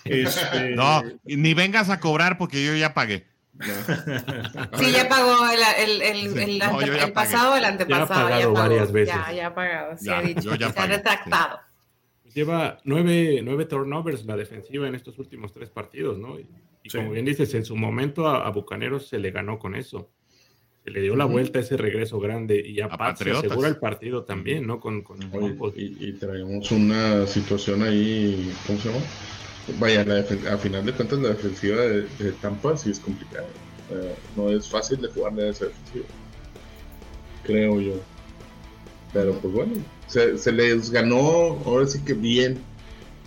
Este, *laughs* no, ni vengas a cobrar porque yo ya pagué. *laughs* Sí, ya pagó el, el, el, el pasado o el antepasado. Ya, ha pagado varias veces. Ya, ya ha pagado, sí, ha dicho. se ha retractado. Lleva nueve, nueve turnovers la defensiva en estos últimos tres partidos, ¿no? Y, como bien dices, en su momento a, Bucaneros se le ganó con eso. Se le dio la vuelta a ese regreso grande y a, a se asegura el partido también, ¿no? Con, con y, y traemos una situación ahí, ¿cómo se llama? Vaya, a final de cuentas la defensiva de, Tampa sí es complicada. no es fácil de jugar de esa defensiva. Creo yo. Pero pues bueno, se, les ganó ahora sí que bien.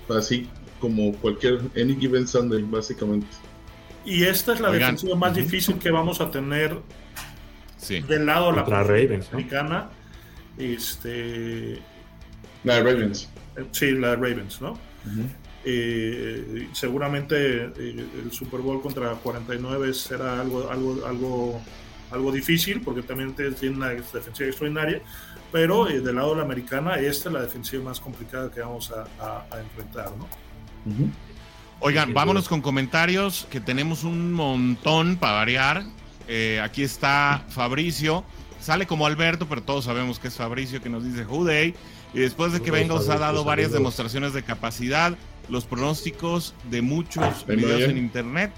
Así como cualquier any given Sunday, básicamente. Y esta es la defensiva más difícil que vamos a tener del lado de la Ravens, americana. Este, la de Ravens. Sí, la de Ravens, ¿no? Eh, seguramente eh, el Super Bowl contra 49 será algo, algo, algo, algo difícil porque también tiene una defensiva extraordinaria, pero eh, del lado de la americana esta es la defensiva más complicada que vamos a, enfrentar, ¿no? Oigan, vámonos con comentarios que tenemos un montón para variar. aquí está Fabricio, sale como Alberto, pero todos sabemos que es Fabricio que nos dice Juday. Y después de que Bengals ha dado varias demostraciones de capacidad, los pronósticos de muchos videos en internet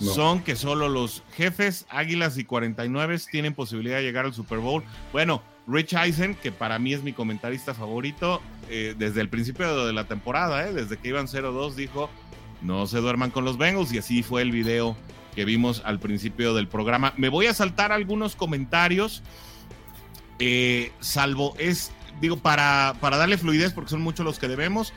son que solo los jefes, Águilas y 49 tienen posibilidad de llegar al Super Bowl. Bueno, Rich Eisen, que para mí es mi comentarista favorito, eh, desde el principio de la temporada, eh, desde que iban 0-2, dijo, no se duerman con los Bengals y así fue el video que vimos al principio del programa. Me voy a saltar algunos comentarios, eh, salvo es, digo, para, para darle fluidez, porque son muchos los que debemos.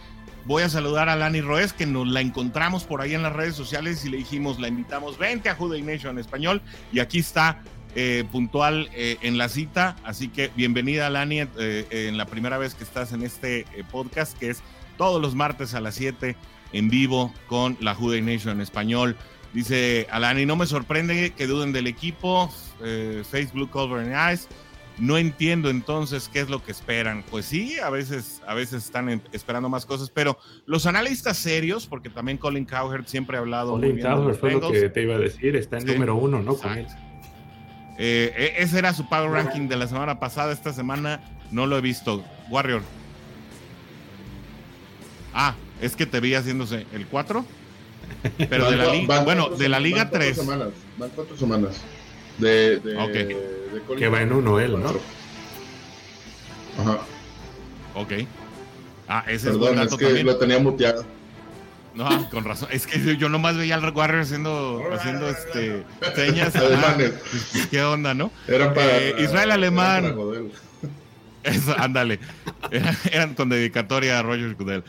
Voy a saludar a Lani Roes, que nos la encontramos por ahí en las redes sociales y le dijimos, la invitamos, vente a Juday Nation en español. Y aquí está eh, puntual eh, en la cita. Así que bienvenida, Lani, eh, en la primera vez que estás en este podcast, que es todos los martes a las 7 en vivo con la Juday Nation en español. Dice Alani, no me sorprende que duden del equipo. Facebook Cover and Eyes no entiendo entonces qué es lo que esperan. Pues sí, a veces, a veces están esperando más cosas, pero los analistas serios, porque también Colin Cowherd siempre ha hablado. Colin Cowherd fue lo que te iba a decir, está en número uno, ¿no? Eh, e, ese era su power ranking de la semana pasada. Esta semana no lo he visto. Warrior. Ah, es que te vi haciéndose el 4. Pero de la liga, bueno, de la liga 3. van cuatro semanas. De, de, que va en uno él, ¿no? Ajá. Ok. Ah, ese Perdón, es, es que lo tenía muteado. No, con razón. Es que yo nomás veía al Warrior haciendo, haciendo este, señas. *laughs* Alemanes. ¿Qué onda, no? Era para. Eh, Israel Alemán. *laughs* Eso, ándale. *laughs* Eran con dedicatoria a Roger Goodell.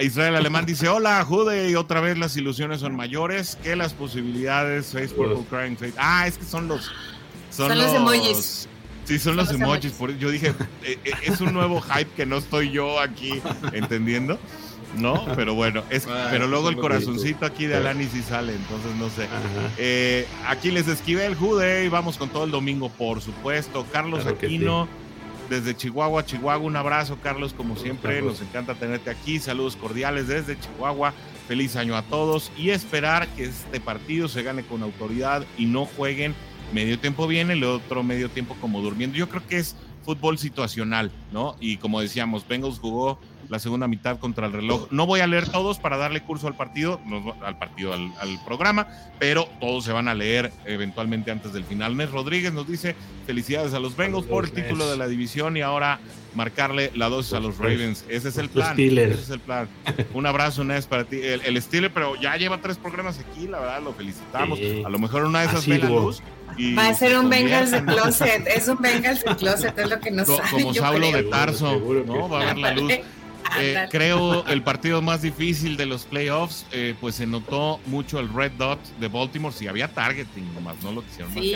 Israel Alemán dice: Hola, Jude, y otra vez las ilusiones son mayores que las posibilidades. Facebook Crying Face. Ah, es que son los son, los, emojis. Sí, son, los, emojis. yo dije, *laughs* eh, eh, es un nuevo hype que no estoy yo aquí entendiendo. ¿no? Pero bueno, es, ah, pero luego el corazoncito aquí de Alani sí sale, entonces no sé. Eh, aquí les esquivé el Jude y vamos con todo el domingo, por supuesto. Carlos Aquino, desde Chihuahua, Chihuahua, un abrazo, Carlos, como siempre, nos encanta tenerte aquí. Saludos cordiales desde Chihuahua. Feliz año a todos y esperar que este partido se gane con autoridad y no jueguen medio tiempo viene, el otro medio tiempo como durmiendo. Yo creo que es fútbol situacional, ¿no? Y como decíamos, Bengals jugó la segunda mitad contra el reloj. No voy a leer todos para darle curso al partido, al partido, al, programa, pero todos se van a leer eventualmente antes del final. Nes Rodríguez nos dice felicidades a los Bengals por el título de la división y ahora marcarle la dosis a los Ravens. Ese es el plan. Ese es el plan. Un abrazo, Nes, para ti. El, el Steeler, pero ya lleva tres programas aquí, la verdad, lo felicitamos. A lo mejor una de esas ve la luz Va a ser un Bengals de closet, *laughs* es un Bengals de closet, es lo que nos sabe. Como Saulo de Tarso, ¿no? Va a ver la luz. Eh, creo el partido más difícil de los playoffs, eh, pues se notó mucho el red dot de Baltimore. Si había targeting, nomás no lo quisieron sí,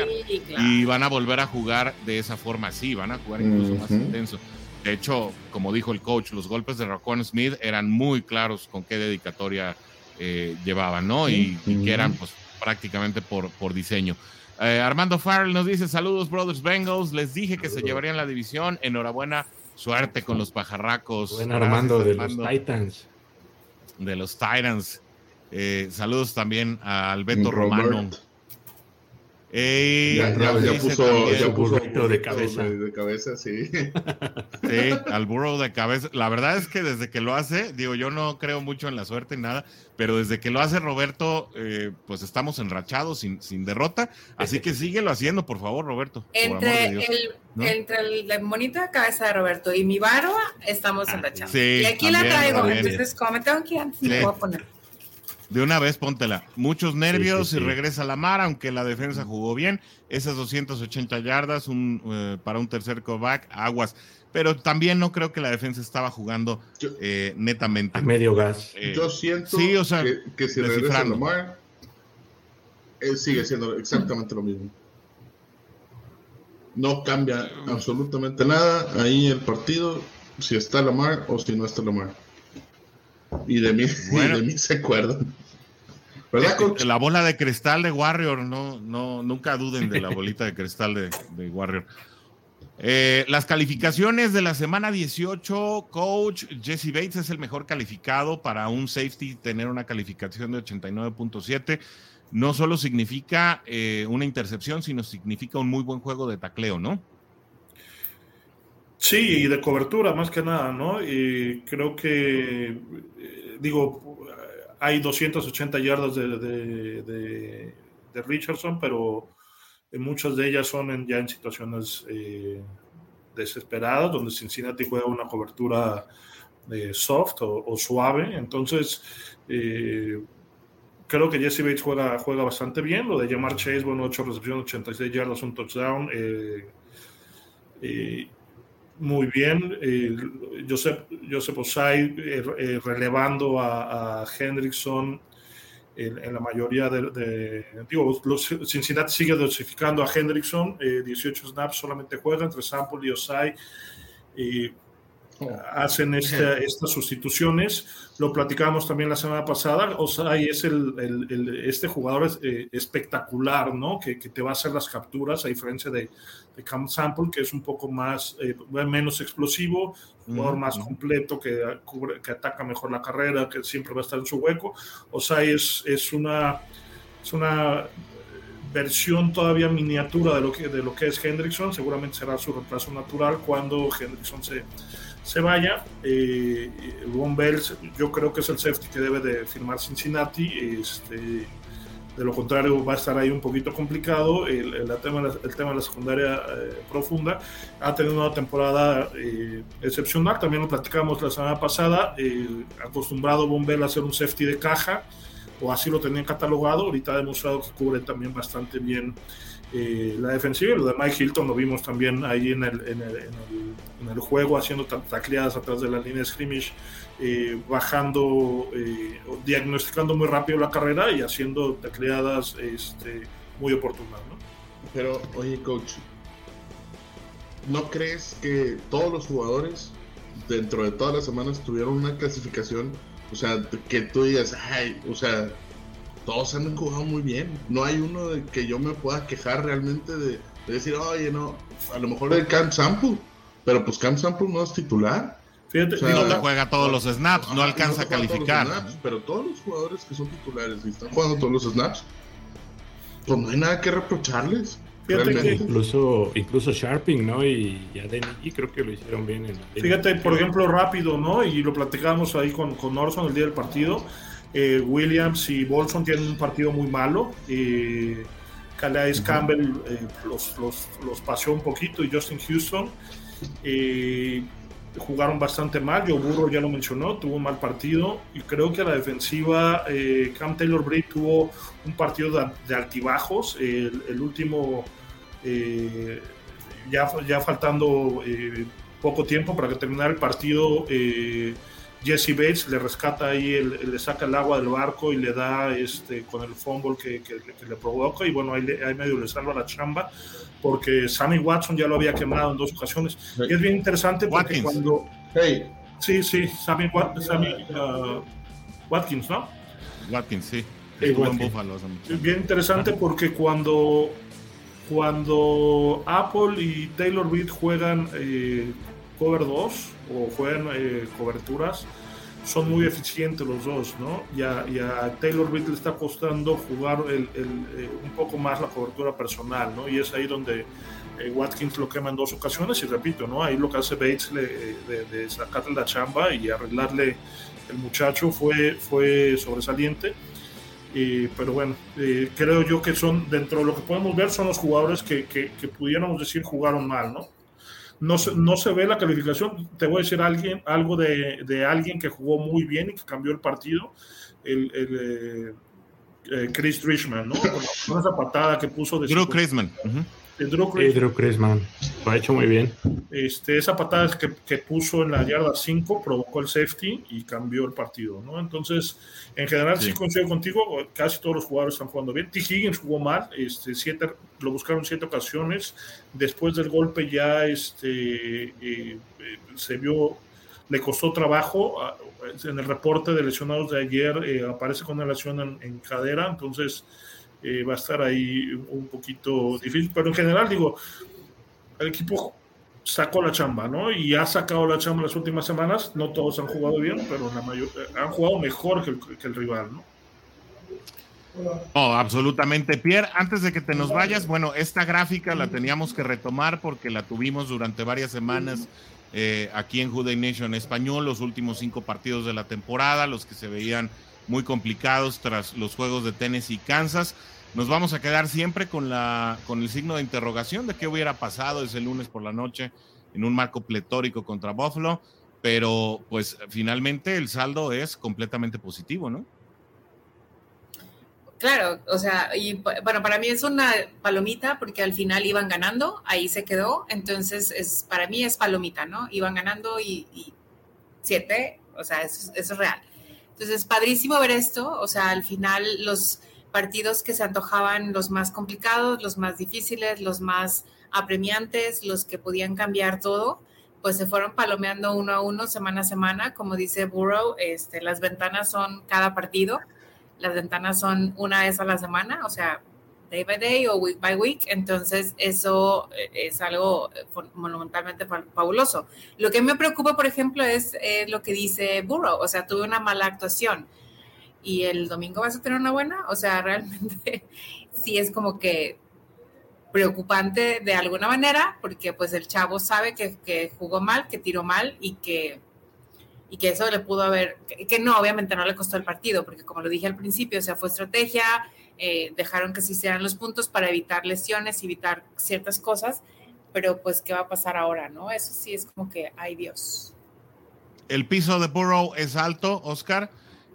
Y van a volver a jugar de esa forma, sí, van a jugar incluso más intenso. De hecho, como dijo el coach, los golpes de Raquan Smith eran muy claros con qué dedicatoria eh, llevaban, ¿no? Y, y, que eran pues prácticamente por, por diseño. Eh, Armando Farrell nos dice: Saludos, Brothers Bengals. Les dije que se llevarían la división. Enhorabuena, suerte con los pajarracos. Buen Armando de los Titans. De los Titans. Eh, saludos también a Alberto Romano. Ya, puso, ya puso de cabeza. De, cabeza, sí. *laughs* Sí, al burro de cabeza. La verdad es que desde que lo hace, digo, yo no creo mucho en la suerte ni nada, pero desde que lo hace Roberto, eh, pues estamos enrachados sin, sin derrota. Así que síguelo haciendo, por favor, Roberto. Entre, el, entre el monito de cabeza de Roberto y mi barba, estamos ah, enrachados. y aquí la traigo, entonces como me tengo que antes me puedo poner. De una vez póntela. Muchos nervios y regresa la mar, aunque la defensa jugó bien. Esas 280 yardas un, eh, para un tercer comeback, aguas. Pero también no creo que la defensa estaba jugando eh, netamente. A medio gas. Eh, Yo siento que, si regresa Lamar, él sigue siendo exactamente lo mismo. No cambia absolutamente nada ahí el partido, si está Lamar o si no está Lamar. Y de mí, *laughs* de mí se acuerdan. ¿Verdad, La bola de cristal de Warrior, no, no, nunca duden de la bolita de cristal de, de Warrior. Eh, las calificaciones de la semana 18, coach Jesse Bates es el mejor calificado para un safety tener una calificación de 89.7. No solo significa eh, una intercepción, sino significa un muy buen juego de tacleo, ¿no? Sí, y de cobertura más que nada, ¿no? Y creo que, eh, digo, hay 280 yardas de, Richardson, pero muchas de ellas son ya en situaciones eh, desesperadas, donde Cincinnati juega una cobertura eh, soft o, suave. Entonces, eh, creo que Jesse Bates juega, juega bastante bien. Lo de Jamar Chase, bueno, 8 recepciones, 86 yardas, un touchdown muy bien. Eh, Joseph, Joseph Osai eh, eh, relevando a, Hendrickson en, la mayoría de, digo, los, Cincinnati sigue dosificando a Hendrickson, 18 snaps solamente juega entre Sample y Osai. Oh. hacen estas sustituciones. Lo platicábamos también la semana pasada. Osai es el, este jugador espectacular, ¿no? Que, que, te va a hacer las capturas, a diferencia de, de Cam Sample, que es un poco más, eh, menos explosivo, jugador más completo, que, que ataca mejor la carrera, que siempre va a estar en su hueco. O sea, es, es, una, es una versión todavía miniatura de lo que, de lo que es Hendrickson. Seguramente será su reemplazo natural cuando Hendrickson se, se vaya. Eh, Ron Bells, yo creo que es el safety que debe de firmar Cincinnati. Este, de lo contrario, va a estar ahí un poquito complicado. El, tema, el tema de la secundaria eh, profunda ha tenido una temporada eh, excepcional. También lo platicamos la semana pasada. Eh, acostumbrado Bombel a hacer un safety de caja, o así lo tenían catalogado. Ahorita ha demostrado que cubre también bastante bien la defensiva. Lo de Mike Hilton lo vimos también ahí en el, en el, juego, haciendo tacleadas atrás de la línea de scrimmage eh, bajando, eh, diagnosticando muy rápido la carrera y haciendo tecleadas este, muy oportunas. ¿no? Pero, oye, coach, ¿no crees que todos los jugadores dentro de todas las semanas tuvieron una clasificación? O sea, que tú digas, ay, o sea, todos han jugado muy bien. No hay uno de que yo me pueda quejar realmente de, decir, oye, no, a lo mejor el Camp Sample, pero pues Camp Sample no es titular. Fíjate, no te juega todos los snaps, no alcanza a calificar. pero todos los jugadores que son titulares y están jugando todos los snaps, pues no hay nada que reprocharles. incluso, incluso Sharping, ¿no? Y ya y creo que lo hicieron bien. En Fíjate, por ejemplo, rápido, ¿no? Y lo platicábamos ahí con, con Orson el día del partido. Eh, Williams y Bolson tienen un partido muy malo. Eh, Calais Campbell eh, los, los, los, paseó un poquito y Justin Houston. Jugaron bastante mal. Joe Burro ya lo mencionó, tuvo un mal partido. Y creo que a la defensiva, eh, Cam Taylor Britt tuvo un partido de, altibajos. El, último, eh, ya, ya faltando poco tiempo para que terminara el partido, Jesse Bates le rescata ahí, le saca el agua del barco y le da este, con el fumble que, que, le provoca. Y bueno, ahí, ahí medio le salva la chamba porque Sammy Watson ya lo había quemado en dos ocasiones. Y es bien interesante porque cuando... Hey. Sí, sí, Sammy, uh, Watkins, ¿no? Watkins, sí. bien interesante porque cuando, cuando Apple y Taylor Reed juegan eh, cover 2 o juegan eh, coberturas, son muy eficientes los dos, ¿no? Y a, Taylor Reed le está costando jugar eh, un poco más la cobertura personal, ¿no? Y es ahí donde eh, Watkins lo quema en dos ocasiones y repito, ¿no? Ahí lo que hace Bates de, de, sacarle la chamba y arreglarle el muchacho fue, fue sobresaliente. pero bueno, creo yo que son, dentro de lo que podemos ver, son los jugadores que, que, que pudiéramos decir jugaron mal, ¿no? No se, no se ve la calificación. Te voy a decir alguien, algo de, de alguien que jugó muy bien y que cambió el partido. El, el eh, eh, Chris Trishman, ¿no? Con esa patada que puso de. Drew Chrisman. Drew Lo ha hecho muy bien. Este, esa patada que, que puso en la yarda 5 provocó el safety y cambió el partido, ¿no? Entonces, en general, sí, coincido contigo, casi todos los jugadores están jugando bien. T. Higgins jugó mal, este, siete, lo buscaron siete ocasiones. Después del golpe ya este, eh, eh, se vio, le costó trabajo. Ah, en el reporte de lesionados de ayer eh, aparece con una lesión en, en cadera, entonces eh, va a estar ahí un poquito difícil, pero en general digo, el equipo sacó la chamba, ¿no? Y ha sacado la chamba las últimas semanas, no todos han jugado bien, pero la mayor, eh, han jugado mejor que el, rival, ¿no? Oh, absolutamente. Pierre, antes de que te nos vayas, bueno, esta gráfica la teníamos que retomar porque la tuvimos durante varias semanas eh, aquí en Juday Nation Español, los últimos cinco partidos de la temporada, los que se veían muy complicados tras los juegos de Tennessee y Kansas. Nos vamos a quedar siempre con, la, con el signo de interrogación de qué hubiera pasado ese lunes por la noche en un marco pletórico contra Buffalo, pero pues finalmente el saldo es completamente positivo, ¿no? Claro, o sea, y bueno, para mí es una palomita porque al final iban ganando, ahí se quedó, entonces es, para mí es palomita, ¿no? Iban ganando y, siete, o sea, eso, eso es real. Entonces, padrísimo ver esto, o sea, al final los partidos que se antojaban los más complicados, los más difíciles, los más apremiantes, los que podían cambiar todo, pues se fueron palomeando uno a uno, semana a semana, como dice Burrow, este, las ventanas son cada partido, las ventanas son una vez a la semana, o sea, day by day o week by week, entonces eso eh, es algo eh, monumentalmente fabuloso. Lo que me preocupa, por ejemplo, es eh, lo que dice Burrow, o sea, tuve una mala actuación y el domingo vas a tener una buena, o sea, *laughs* realmente sí es como que preocupante de alguna manera, porque pues el chavo sabe que, que jugó mal, que tiró mal y que y que eso le pudo haber, que, que, no, obviamente no le costó el partido, porque como lo dije al principio, o sea, fue estrategia, eh, dejaron que se hicieran los puntos para evitar lesiones, evitar ciertas cosas, pero pues, ¿qué va a pasar ahora? ¿No? Eso sí es como que, ay Dios. El piso de Burrow es alto, Oscar.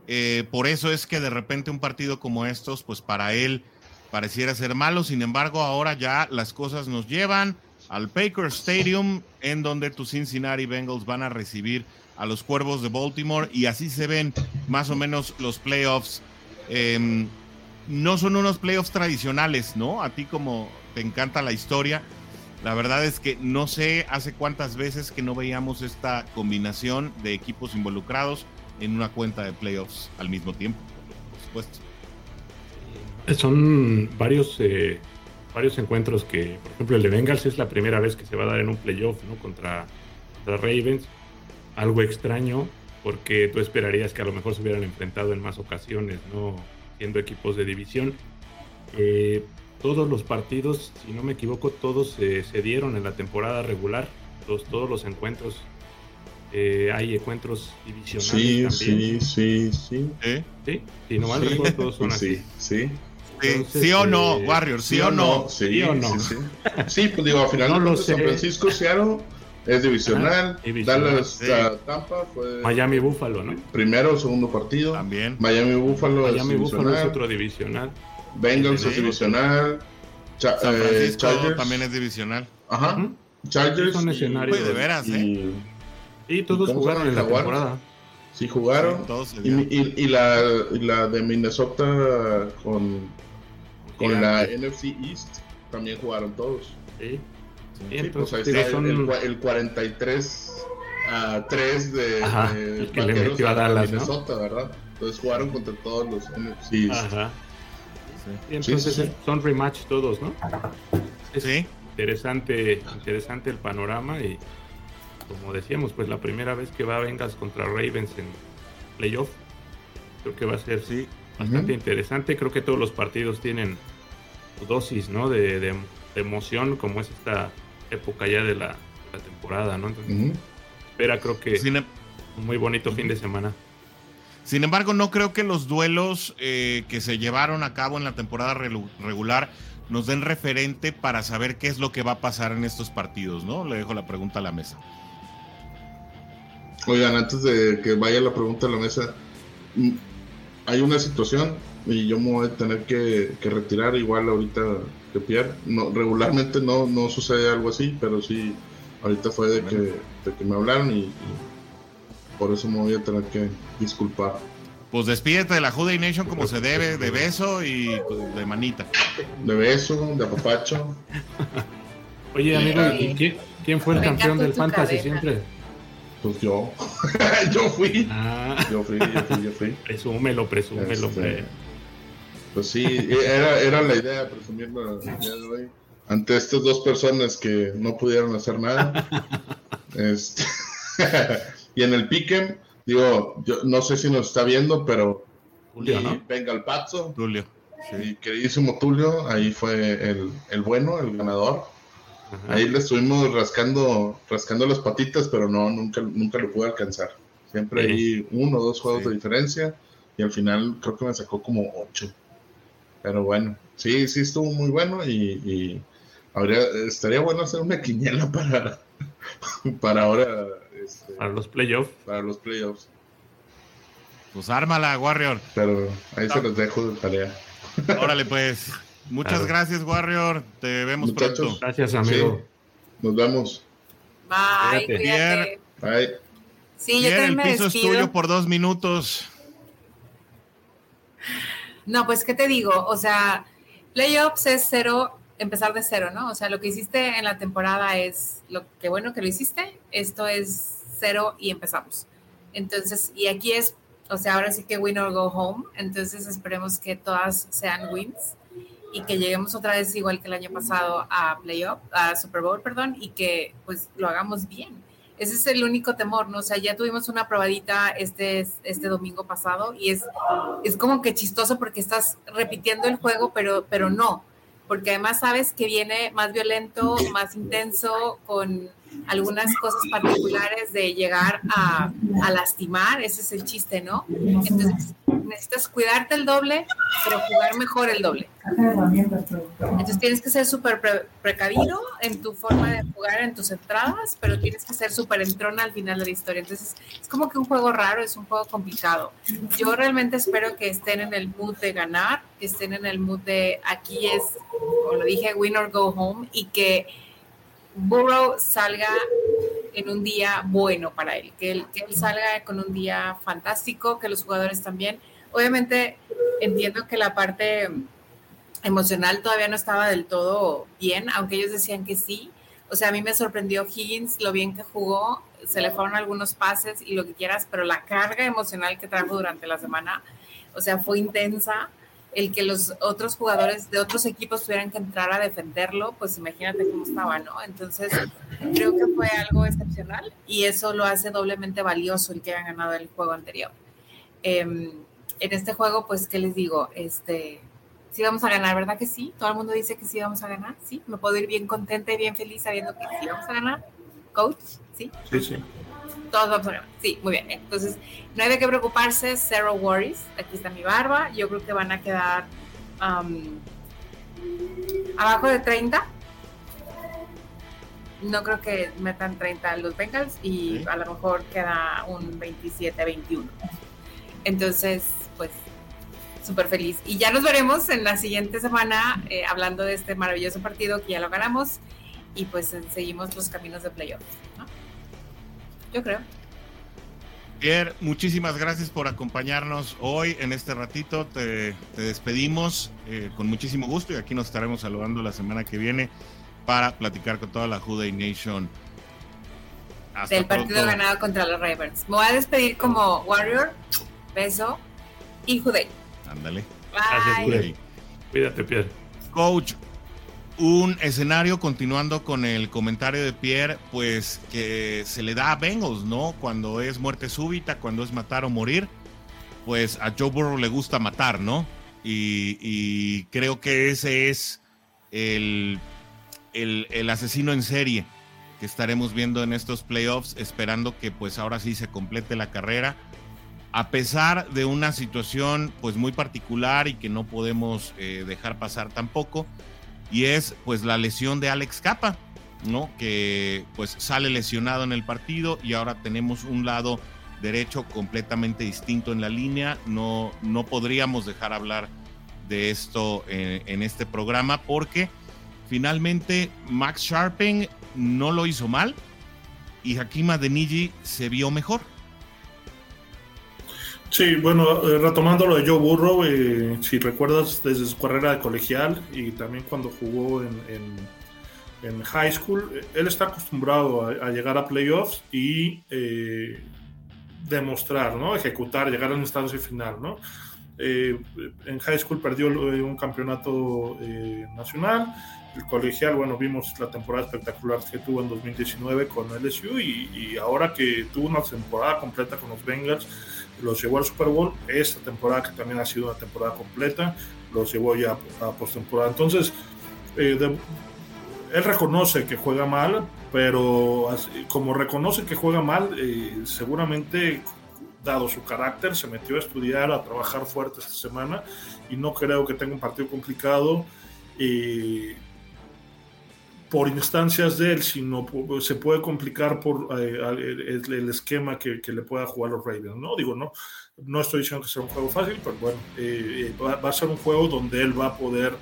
Eh, por eso es que de repente un partido como estos, pues para él pareciera ser malo. Sin embargo, ahora ya las cosas nos llevan al Baker Stadium, en donde tus Cincinnati Bengals van a recibir a los Cuervos de Baltimore y así se ven más o menos los playoffs. Eh, no son unos playoffs tradicionales, ¿no? A ti como te encanta la historia, la verdad es que no sé hace cuántas veces que no veíamos esta combinación de equipos involucrados en una cuenta de playoffs al mismo tiempo, por supuesto. Son varios, eh, varios encuentros que, por ejemplo, el de Bengals es la primera vez que se va a dar en un playoff, ¿no? Contra, contra Ravens. Algo extraño, porque tú esperarías que a lo mejor se hubieran enfrentado en más ocasiones, ¿no? Equipos de división. Eh, todos los partidos, si no me equivoco, todos se dieron en la temporada regular. Los, todos los encuentros. Eh, hay encuentros divisionales. Sí, sí, sí, sí. ¿Eh? Sí, si no mal recuerdo, todos son así. Sí, sí. sí o no, Warrior, sí, o no. Sí, o no. Sí, pues digo, al final no lo San Francisco, Seattle es divisional. Dallas Tampa fue. Miami Buffalo, ¿no? Primero o segundo partido. También. Miami Buffalo Miami es Buffalo es otro divisional. Bengals es divisional. San eh, también es divisional. Ajá. Chargers. Son escenarios. Y, de veras, ¿eh? Y todos jugaron en la temporada. Sí, jugaron. y, y, y, la, la de Minnesota con, con la NFC East también jugaron todos. Sí. Sí, pues el, el, 43 a 3 de, Ajá, de el que le metió a Dallas, Minnesota, ¿no? ¿verdad? Entonces jugaron contra todos los NFCs. Ajá. Sí. entonces sí, sí. son rematch todos, ¿no? Es sí. Interesante, interesante el panorama y como decíamos, pues la primera vez que va Vengas contra Ravens en playoff, creo que va a ser sí. bastante uh -huh. interesante. Creo que todos los partidos tienen dosis, ¿no? De, de, de emoción, como es esta época ya de la, la temporada, ¿no? Entonces, uh -huh. espera, creo que Sin un muy bonito fin de semana. Sin embargo, no creo que los duelos eh, que se llevaron a cabo en la temporada regular nos den referente para saber qué es lo que va a pasar en estos partidos, ¿no? Le dejo la pregunta a la mesa. Oigan, antes de que vaya la pregunta a la mesa, hay una situación y yo me voy a tener que, retirar igual ahorita que Pierre. No, regularmente no, no sucede algo así, pero sí, ahorita fue de, que, de que me hablaron y, por eso me voy a tener que disculpar. Pues despídete de la Juday Nation como se debe, de beso y pues, de manita. De beso, de apapacho. Oye, amigo, ¿quién, fue el campeón del Fantasy siempre? Pues yo. *laughs* yo fui. Ah. Yo fui, yo fui, yo fui. Presúmelo, presúmelo, este, Pues sí, era, era la idea presumirlo el día de hoy. Ante estas dos personas que no pudieron hacer nada. *laughs* este, *laughs* y en el Piquem, digo, yo no sé si nos está viendo, pero Julio, ¿no? venga el Pazzo. Tulio. Sí. queridísimo Tulio, ahí fue el, el bueno, el ganador. Ahí le estuvimos rascando, rascando las patitas, pero no, nunca, nunca lo pude alcanzar. Siempre hay uno o dos juegos de diferencia y al final creo que me sacó como ocho. Pero bueno, sí, sí estuvo muy bueno y, habría, estaría bueno hacer una quiniela para, *laughs* para ahora. Este, para los playoffs. Para los playoffs. Pues ármala, Warrior. Pero ahí se los dejo de tarea. *laughs* Órale, pues. Muchas gracias, Warrior. Te vemos pronto. Gracias, amigo. Nos vemos. Bye. Cuídate. Bye. Sí, yo también el piso es tuyo por dos minutos. No, pues, ¿qué te digo? O sea, playoffs es cero, empezar de cero, ¿no? O sea, lo que hiciste en la temporada es lo que bueno que lo hiciste. Esto es cero y empezamos. Entonces, y aquí es, o sea, ahora sí que win or go home. Entonces, esperemos que todas sean wins y que lleguemos otra vez igual que el año pasado a playoff, a Super Bowl, perdón, y que pues lo hagamos bien. Ese es el único temor, ¿no? O sea, ya tuvimos una probadita este, este domingo pasado y es, es como que chistoso porque estás repitiendo el juego, pero, pero no, porque además sabes que viene más violento, más intenso, con algunas cosas particulares de llegar a, a lastimar, ese es el chiste, ¿no? Entonces, necesitas cuidarte el doble, pero jugar mejor el doble. Entonces tienes que ser súper precavido en tu forma de jugar, en tus entradas, pero tienes que ser súper entrona al final de la historia. Entonces es como que un juego raro, es un juego complicado. Yo realmente espero que estén en el mood de ganar, que estén en el mood de aquí es, como lo dije, win or go home, y que Burrow salga en un día bueno para él, que él, que él salga con un día fantástico, que los jugadores también obviamente entiendo que la parte emocional todavía no estaba del todo bien, aunque ellos decían que sí. O sea, a mí me sorprendió Higgins lo bien que jugó, se le fueron algunos pases y lo que quieras, pero la carga emocional que trajo durante la semana, o sea, fue intensa. El que los otros jugadores de otros equipos tuvieran que entrar a defenderlo, pues imagínate cómo estaba, ¿no? Entonces, creo que fue algo excepcional y eso lo hace doblemente valioso el que hayan ganado el juego anterior. Eh, en este juego, pues, ¿qué les digo? Este, sí vamos a ganar, ¿verdad que sí? Todo el mundo dice que sí vamos a ganar, ¿sí? Me puedo ir bien contenta y bien feliz sabiendo que sí vamos a ganar. Coach, ¿sí? Sí, sí. Todos vamos a ganar. Sí, muy bien. Entonces, no hay de qué preocuparse, zero worries. Aquí está mi barba. Yo creo que van a quedar abajo de 30. No creo que metan 30 los Bengals y a lo mejor queda un 27-21. Entonces, súper feliz. Y ya nos veremos en la siguiente semana eh, hablando de este maravilloso partido que ya lo ganamos y pues seguimos los caminos de playoff. Yo creo. Pierre, muchísimas gracias por acompañarnos hoy en este ratito. Te, despedimos eh, con muchísimo gusto y aquí nos estaremos saludando la semana que viene para platicar con toda la Juday Nation. del partido ganado contra los Ravens. Me voy a despedir como Warrior Beso y Judey. Ándale. Gracias, Cuídate, Pierre. Coach, un escenario continuando con el comentario de Pierre, pues que se le da a Bengals, ¿no? Cuando es muerte súbita, cuando es matar o morir, pues a Joe Burrow le gusta matar, ¿no? Y, creo que ese es el, el, el, asesino en serie que estaremos viendo en estos playoffs, esperando que pues ahora sí se complete la carrera a pesar de una situación pues muy particular y que no podemos eh, dejar pasar tampoco, y es pues la lesión de Alex Capa, ¿no? Que pues sale lesionado en el partido y ahora tenemos un lado derecho completamente distinto en la línea. No, no podríamos dejar hablar de esto en, este programa porque finalmente Max Sharpen no lo hizo mal y Hakim Adeniji se vio mejor. Sí, bueno, eh, retomando lo de Joe Burrow, eh, si recuerdas desde su carrera de colegial y también cuando jugó en, en, high school, él está acostumbrado a, llegar a playoffs y eh, demostrar, ¿no? Ejecutar, llegar a instancia final, ¿no? en high school perdió un campeonato nacional, el colegial, bueno, vimos la temporada espectacular que tuvo en 2019 con LSU y, y ahora que tuvo una temporada completa con los Bengals, los llevó al Super Bowl. Esta temporada, que también ha sido una temporada completa, los llevó ya a postemporada. Entonces, eh, él reconoce que juega mal, pero como reconoce que juega mal, eh, seguramente, dado su carácter, se metió a estudiar, a trabajar fuerte esta semana y no creo que tenga un partido complicado. Eh, por instancias de él, sino se puede complicar por eh, el, esquema que, le pueda jugar los Ravens. No digo, no, no estoy diciendo que sea un juego fácil, pero bueno, eh, eh, va, a ser un juego donde él va a poder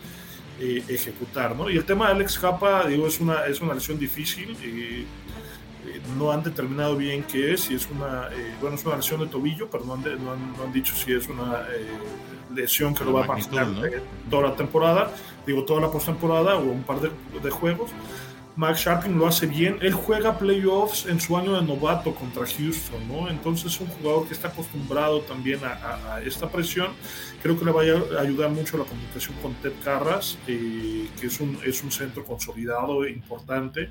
ejecutar. ¿no? Y el tema de Alex Capa, digo, es una, es una lesión difícil. no han determinado bien qué es, si es una, bueno, es una lesión de tobillo, pero no han, no han, dicho si es una lesión que lo va a pasar toda la temporada digo, toda la postemporada o un par de, de, juegos. Max Sharping lo hace bien. Él juega playoffs en su año de novato contra Houston, ¿no? Entonces es un jugador que está acostumbrado también a, esta presión. Creo que le va a ayudar mucho la comunicación con Ted Carras, eh, que es un, es un centro consolidado e importante.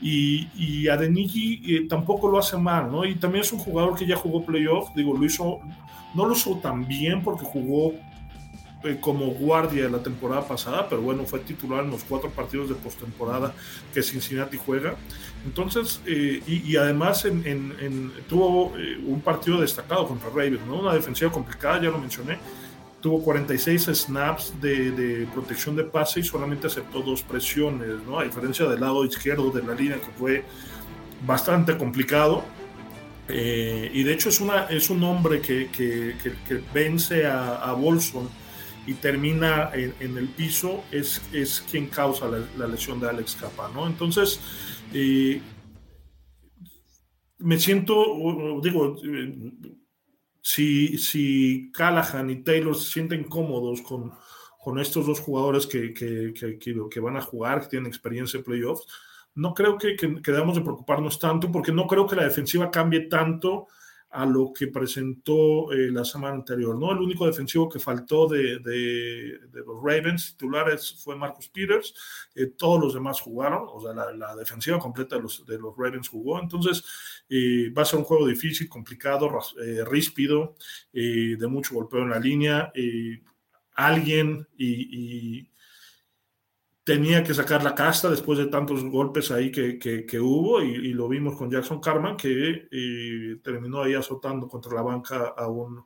Y, y Adeniji eh, tampoco lo hace mal, ¿no? Y también es un jugador que ya jugó playoff, digo, lo hizo, no lo hizo tan bien porque jugó eh, como guardia de la temporada pasada, pero bueno, fue titular en los cuatro partidos de postemporada que Cincinnati juega. Entonces, eh, y, además tuvo eh, un partido destacado contra Ravens, ¿no? una defensiva complicada, ya lo mencioné. Tuvo 46 snaps de, protección de pase y solamente aceptó dos presiones, ¿no? a diferencia del lado izquierdo de la línea que fue bastante complicado. Y de hecho es, una, es un hombre que, que, vence a, a Bolson y termina en, el piso es, es quien causa la, lesión de Alex Capa, ¿no? Entonces, eh, me siento, digo, si, si Callahan y Taylor se sienten cómodos con, con estos dos jugadores que, que, que, que, van a jugar, que tienen experiencia en playoffs, no creo que, que, debamos de preocuparnos tanto, porque no creo que la defensiva cambie tanto a lo que presentó eh, la semana anterior. ¿no? El único defensivo que faltó de, de, los Ravens titulares fue Marcus Peters, eh, todos los demás jugaron, o sea, la, defensiva completa de los, de los, Ravens jugó, entonces eh, va a ser un juego difícil, complicado, ríspido, de mucho golpeo en la línea. alguien y tenía que sacar la casta después de tantos golpes ahí que, que, hubo y, lo vimos con Jackson Carman que terminó ahí azotando contra la banca a un,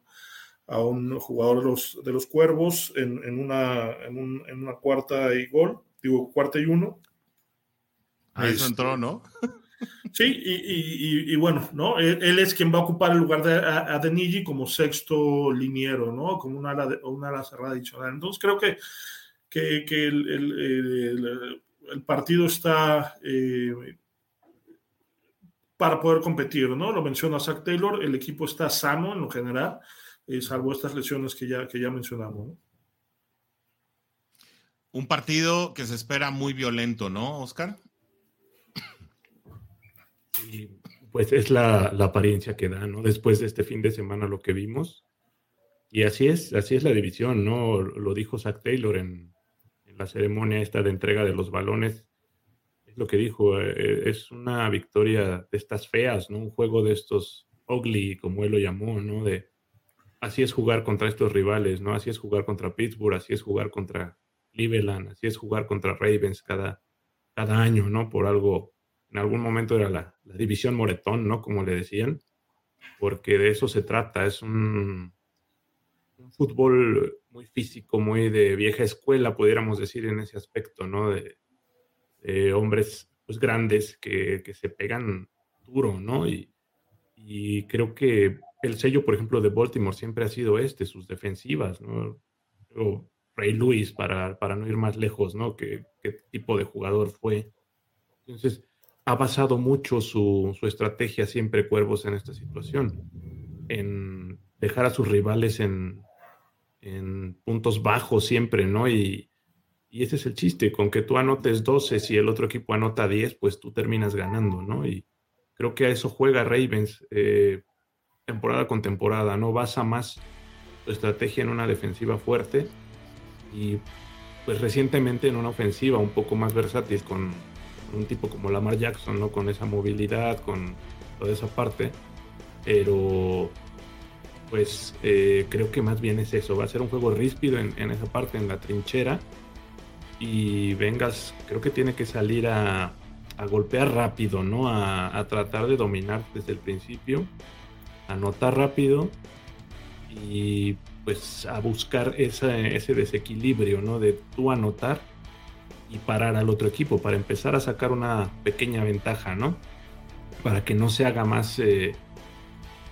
a un jugador de los, de los Cuervos en, en, una, en, un, en, una cuarta y gol, digo cuarta y uno. Ahí eso entró, ¿no? *laughs* Sí, y, y, y, bueno, ¿no? Él, es quien va a ocupar el lugar de Adeniji como sexto liniero, ¿no? Como una ala, una ala cerrada adicional. Entonces creo que que, que el, el, el, partido está eh, para poder competir, ¿no? Lo menciona Zach Taylor, el equipo está sano en lo general, eh, salvo estas lesiones que ya, que ya mencionamos. ¿no? Un partido que se espera muy violento, ¿no, Oscar? pues es la, la, apariencia que da, ¿no? Después de este fin de semana lo que vimos. Y así es, así es la división, ¿no? Lo dijo Zach Taylor en, la ceremonia esta de entrega de los balones, es lo que dijo, eh, es una victoria de estas feas, ¿no? Un juego de estos ugly, como él lo llamó, ¿no? De así es jugar contra estos rivales, ¿no? Así es jugar contra Pittsburgh, así es jugar contra Cleveland, así es jugar contra Ravens cada, cada año, ¿no? Por algo, en algún momento era la, división moretón, ¿no? Como le decían, porque de eso se trata, es un fútbol muy físico, muy de vieja escuela, pudiéramos decir en ese aspecto, ¿no? De, hombres pues, grandes que, que, se pegan duro, ¿no? Y, Y creo que el sello, por ejemplo, de Baltimore siempre ha sido este, sus defensivas, ¿no? O Ray Lewis, para, para no ir más lejos, ¿no? ¿Qué, qué tipo de jugador fue? Entonces, ha basado mucho su, su, estrategia siempre Cuervos en esta situación, en dejar a sus rivales en, en puntos bajos siempre, ¿no? Y, y, ese es el chiste, con que tú anotes 12, si el otro equipo anota 10, pues tú terminas ganando, ¿no? Y creo que a eso juega Ravens eh, temporada con temporada, ¿no? Basa más su estrategia en una defensiva fuerte y pues recientemente en una ofensiva un poco más versátil con un tipo como Lamar Jackson, ¿no? Con esa movilidad, con toda esa parte. Pero pues eh, creo que más bien es eso. Va a ser un juego ríspido en, esa parte, en la trinchera. Y Vengas, creo que tiene que salir a, golpear rápido, ¿no? A, tratar de dominar desde el principio, anotar rápido y pues a buscar ese desequilibrio, ¿no? De tú anotar y parar al otro equipo para empezar a sacar una pequeña ventaja, ¿no? Para que no se haga más eh,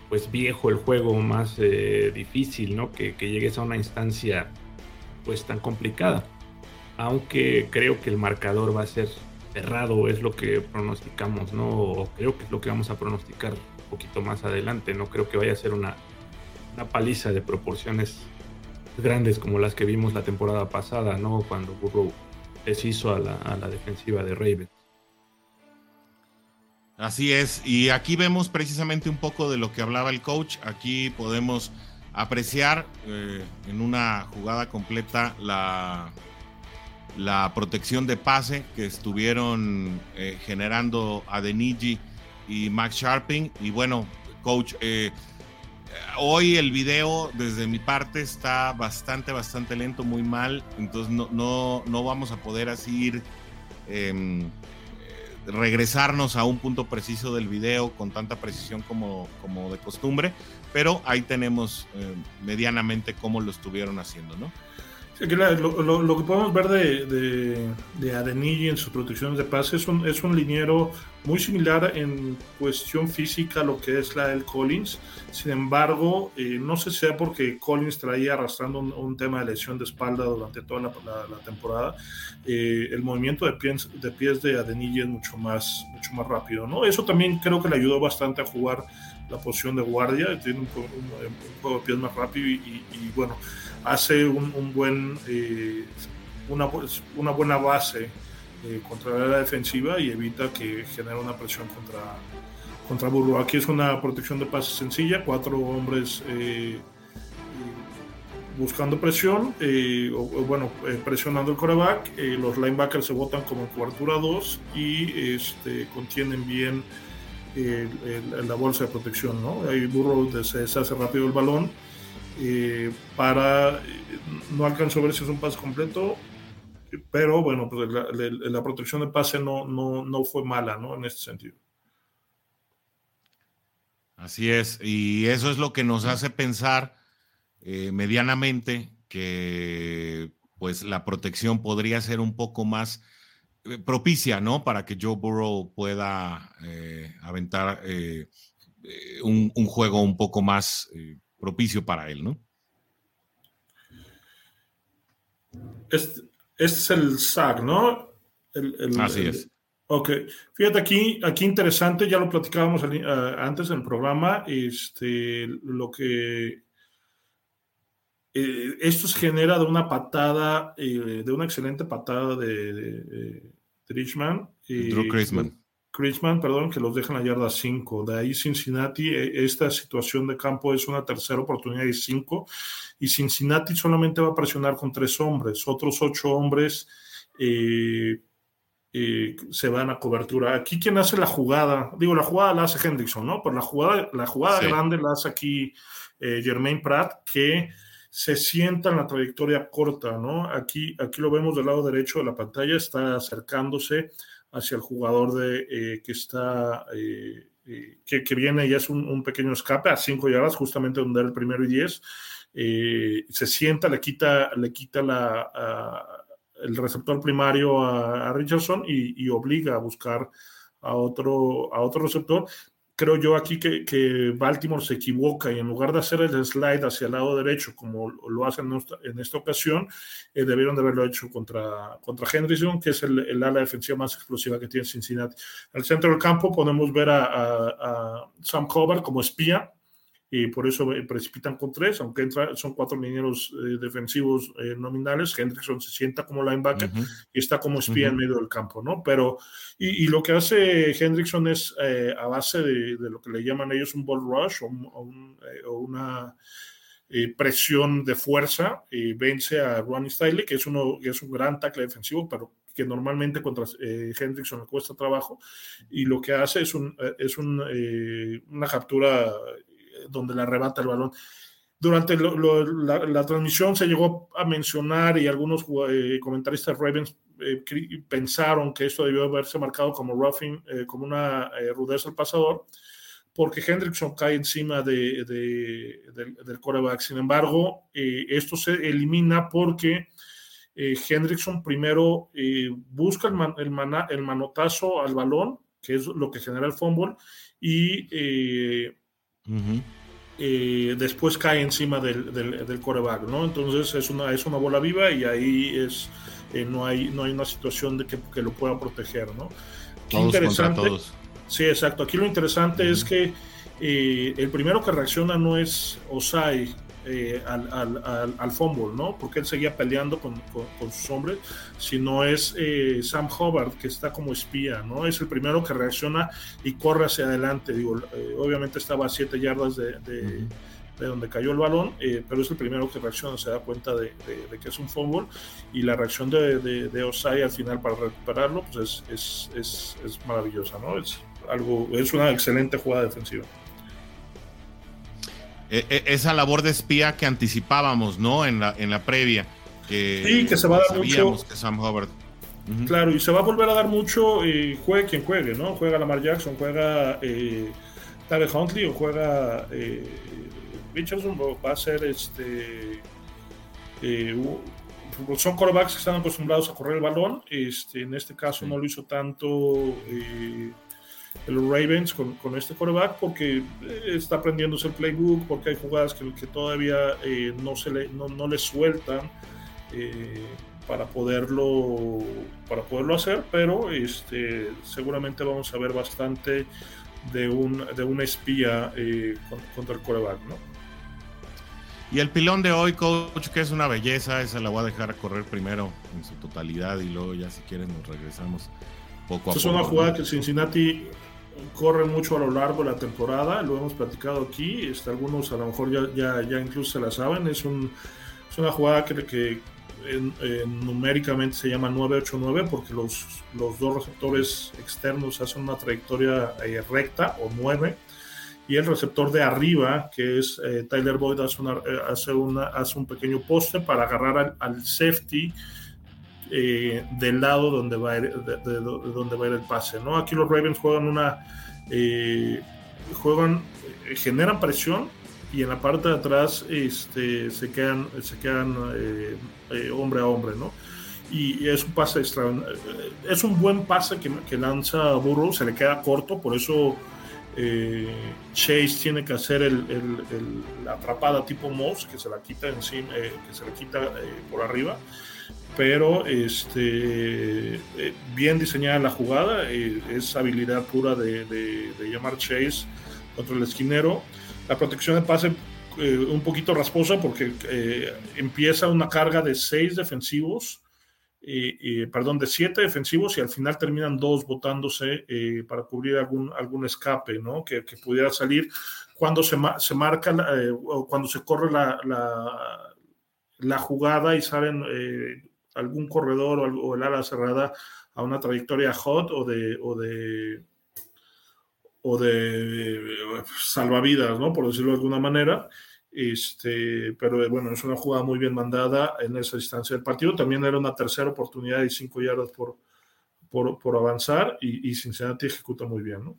pues viejo el juego, más eh, difícil, ¿no? Que, llegues a una instancia pues tan complicada. Aunque creo que el marcador va a ser cerrado, es lo que pronosticamos, ¿no? O creo que es lo que vamos a pronosticar un poquito más adelante. No creo que vaya a ser una, una paliza de proporciones grandes como las que vimos la temporada pasada, ¿no? Cuando Burrow hizo a la, defensiva de Ravens. Así es, y aquí vemos precisamente un poco de lo que hablaba el coach. Aquí podemos apreciar eh, en una jugada completa la, la protección de pase que estuvieron eh, generando Adeniji y Max Sharping. Y bueno, coach, eh, hoy el video desde mi parte está bastante, bastante lento, muy mal. Entonces no, no, no vamos a poder así ir, em, regresarnos a un punto preciso del video con tanta precisión como, como de costumbre. Pero ahí tenemos eh, medianamente cómo lo estuvieron haciendo, ¿no? Lo, que podemos ver de, de, de, Adeniji en sus protecciones de pase es un, es un liniero muy similar en cuestión física a lo que es la del Collins. Sin embargo, eh, no sé si sea porque Collins traía arrastrando un, tema de lesión de espalda durante toda la, la, temporada. Eh, el movimiento de pies, de pies de Adeniji es mucho más, mucho más rápido. ¿no? Eso también creo que le ayudó bastante a jugar la posición de guardia. Tiene un, juego de pies más rápido y, y bueno hace un, buen, eh, una, una, buena base eh, contra la defensiva y evita que genere una presión contra, contra Burro. Aquí es una protección de pase sencilla, cuatro hombres eh, buscando presión, o, bueno, presionando el coreback. los linebackers se botan como cobertura 2 y este, contienen bien la bolsa de protección. ¿no? Ahí Burro se deshace rápido el balón eh, para, no alcanzó a ver si es un pase completo, pero bueno, pues la, protección de pase no, no, no, fue mala, ¿no? En este sentido. Así es, y eso es lo que nos hace pensar eh, medianamente que pues la protección podría ser un poco más eh, propicia, ¿no? Para que Joe Burrow pueda aventar un, un, juego un poco más propicio para él, ¿no? Este, es el SAC, ¿no? Así es. Ok, fíjate aquí, aquí interesante, ya lo platicábamos antes en el programa, este, lo que eh, esto se genera de una patada, eh, de una excelente patada de, de, de Richman. Drew Chrisman. Chrisman, perdón, que los dejan a yarda 5. De ahí Cincinnati, e, esta situación de campo es una tercera oportunidad y 5. Y Cincinnati solamente va a presionar con tres hombres. Otros ocho hombres eh, eh, se van a cobertura. Aquí quien hace la jugada, digo, la jugada la hace Hendrickson, ¿no? Pero la jugada, la jugada grande la hace aquí eh, Jermaine Pratt, que se sienta en la trayectoria corta, ¿no? Aquí, aquí lo vemos del lado derecho de la pantalla, está acercándose hacia el jugador de, eh, que está, eh, eh, que, que, viene y es un, pequeño escape a 5 yardas, justamente donde era el primero y 10. se sienta, le quita, le quita la, el receptor primario a, a Richardson y, y, obliga a buscar a otro, a otro receptor. Creo yo aquí que, Baltimore se equivoca y en lugar de hacer el slide hacia el lado derecho como lo hacen en esta, ocasión, eh, debieron de haberlo hecho contra, contra Henderson, que es el, ala defensiva más explosiva que tiene Cincinnati. Al centro del campo podemos ver a, Sam Cover como espía, y por eso eh, precipitan con tres, aunque son cuatro mineros eh, defensivos eh, nominales. Hendrickson se sienta como linebacker y está como espía en medio del campo, ¿no? Pero, y, lo que hace Hendrickson es a base de, lo que le llaman ellos un ball rush o, una presión de fuerza, y vence a Ronnie Stiley, que es, uno, que es un gran tackle defensivo, pero que normalmente contra Hendrickson le cuesta trabajo, y lo que hace es, un, es un, una captura donde le arrebata el balón. Durante la, transmisión se llegó a mencionar y algunos eh, comentaristas Ravens eh, pensaron que esto debió haberse marcado como roughing, eh, como una rudeza al pasador, porque Hendrickson cae encima de, del, coreback. Sin embargo, esto se elimina porque Hendrickson primero busca el, el, manotazo al balón, que es lo que genera el fumble, y después cae encima del, del, coreback, ¿no? Entonces es una, es una bola viva y ahí es, eh, no, hay, no hay una situación de que, que lo pueda proteger, ¿no? Qué interesante. todos. Sí, exacto. Aquí lo interesante es que eh, el primero que reacciona no es Osai, eh, al, al, al, fumble, ¿no? Porque él seguía peleando con, con, sus hombres, sino es eh, Sam Hubbard, que está como espía, ¿no? Es el primero que reacciona y corre hacia adelante. Digo, eh, obviamente estaba a siete yardas de, de, donde cayó el balón, pero es el primero que reacciona, se da cuenta de, que es un fumble y la reacción de, Osai al final para recuperarlo, pues es, es, es, es maravillosa, ¿no? Es, algo, es una excelente jugada defensiva. E, e, esa labor de espía que anticipábamos, ¿no? En la, en la previa. Que sí, que se va a dar mucho. Que Sam Hubbard. Claro, y se va a volver a dar mucho, eh, juegue quien juegue, ¿no? Juega Lamar Jackson, juega eh, Huntley o juega eh, Richardson, va a ser este. Eh, son corebacks que están acostumbrados a correr el balón. Este, en este caso no lo hizo tanto los Ravens con, con este quarterback porque eh, está aprendiéndose el playbook, porque hay jugadas que, que todavía eh, no, se le, no, no le sueltan eh, para, poderlo, para poderlo hacer, pero este, seguramente vamos a ver bastante de un, de una espía contra el quarterback, ¿no? Y el pilón de hoy, coach, que es una belleza, esa la voy a dejar correr primero en su totalidad y luego ya si quieren nos regresamos poco a poco. Es una jugada que Cincinnati corre mucho a lo largo de la temporada, lo hemos platicado aquí, este, algunos a lo mejor ya, ya, incluso se la saben, es, un, una jugada que, numéricamente se llama 989 porque los, los dos receptores externos hacen una trayectoria eh, recta o 9 y el receptor de arriba, que es eh, Tyler Boyd, hace, eh, hace, una, hace un pequeño poste para agarrar al, safety del lado donde va, a ir, de, donde va a ir el pase. ¿no? Aquí los Ravens juegan una eh, juegan, eh, generan presión y en la parte de atrás este, se quedan, se quedan eh, hombre a hombre, ¿no? Y es un pase es un buen pase que, que, lanza Burrow, se le queda corto, por eso Chase tiene que hacer el, la atrapada tipo Moss, que se la quita encima, que se la quita por arriba pero este, eh, bien diseñada la jugada, eh, es habilidad pura de, de, llamar Chase contra el esquinero. La protección de pase eh, un poquito rasposa porque empieza una carga de seis defensivos, perdón, de siete defensivos y al final terminan dos botándose para cubrir algún, algún escape ¿no? que, pudiera salir cuando se, se marca, o cuando se corre la, la, la jugada y salen algún corredor o, el ala cerrada a una trayectoria hot o de, o de, o de salvavidas, ¿no? Por decirlo de alguna manera. Este, pero bueno, es una jugada muy bien mandada en esa distancia del partido. También era una tercera oportunidad y cinco yardas por, por, avanzar y, y, Cincinnati ejecuta muy bien, ¿no?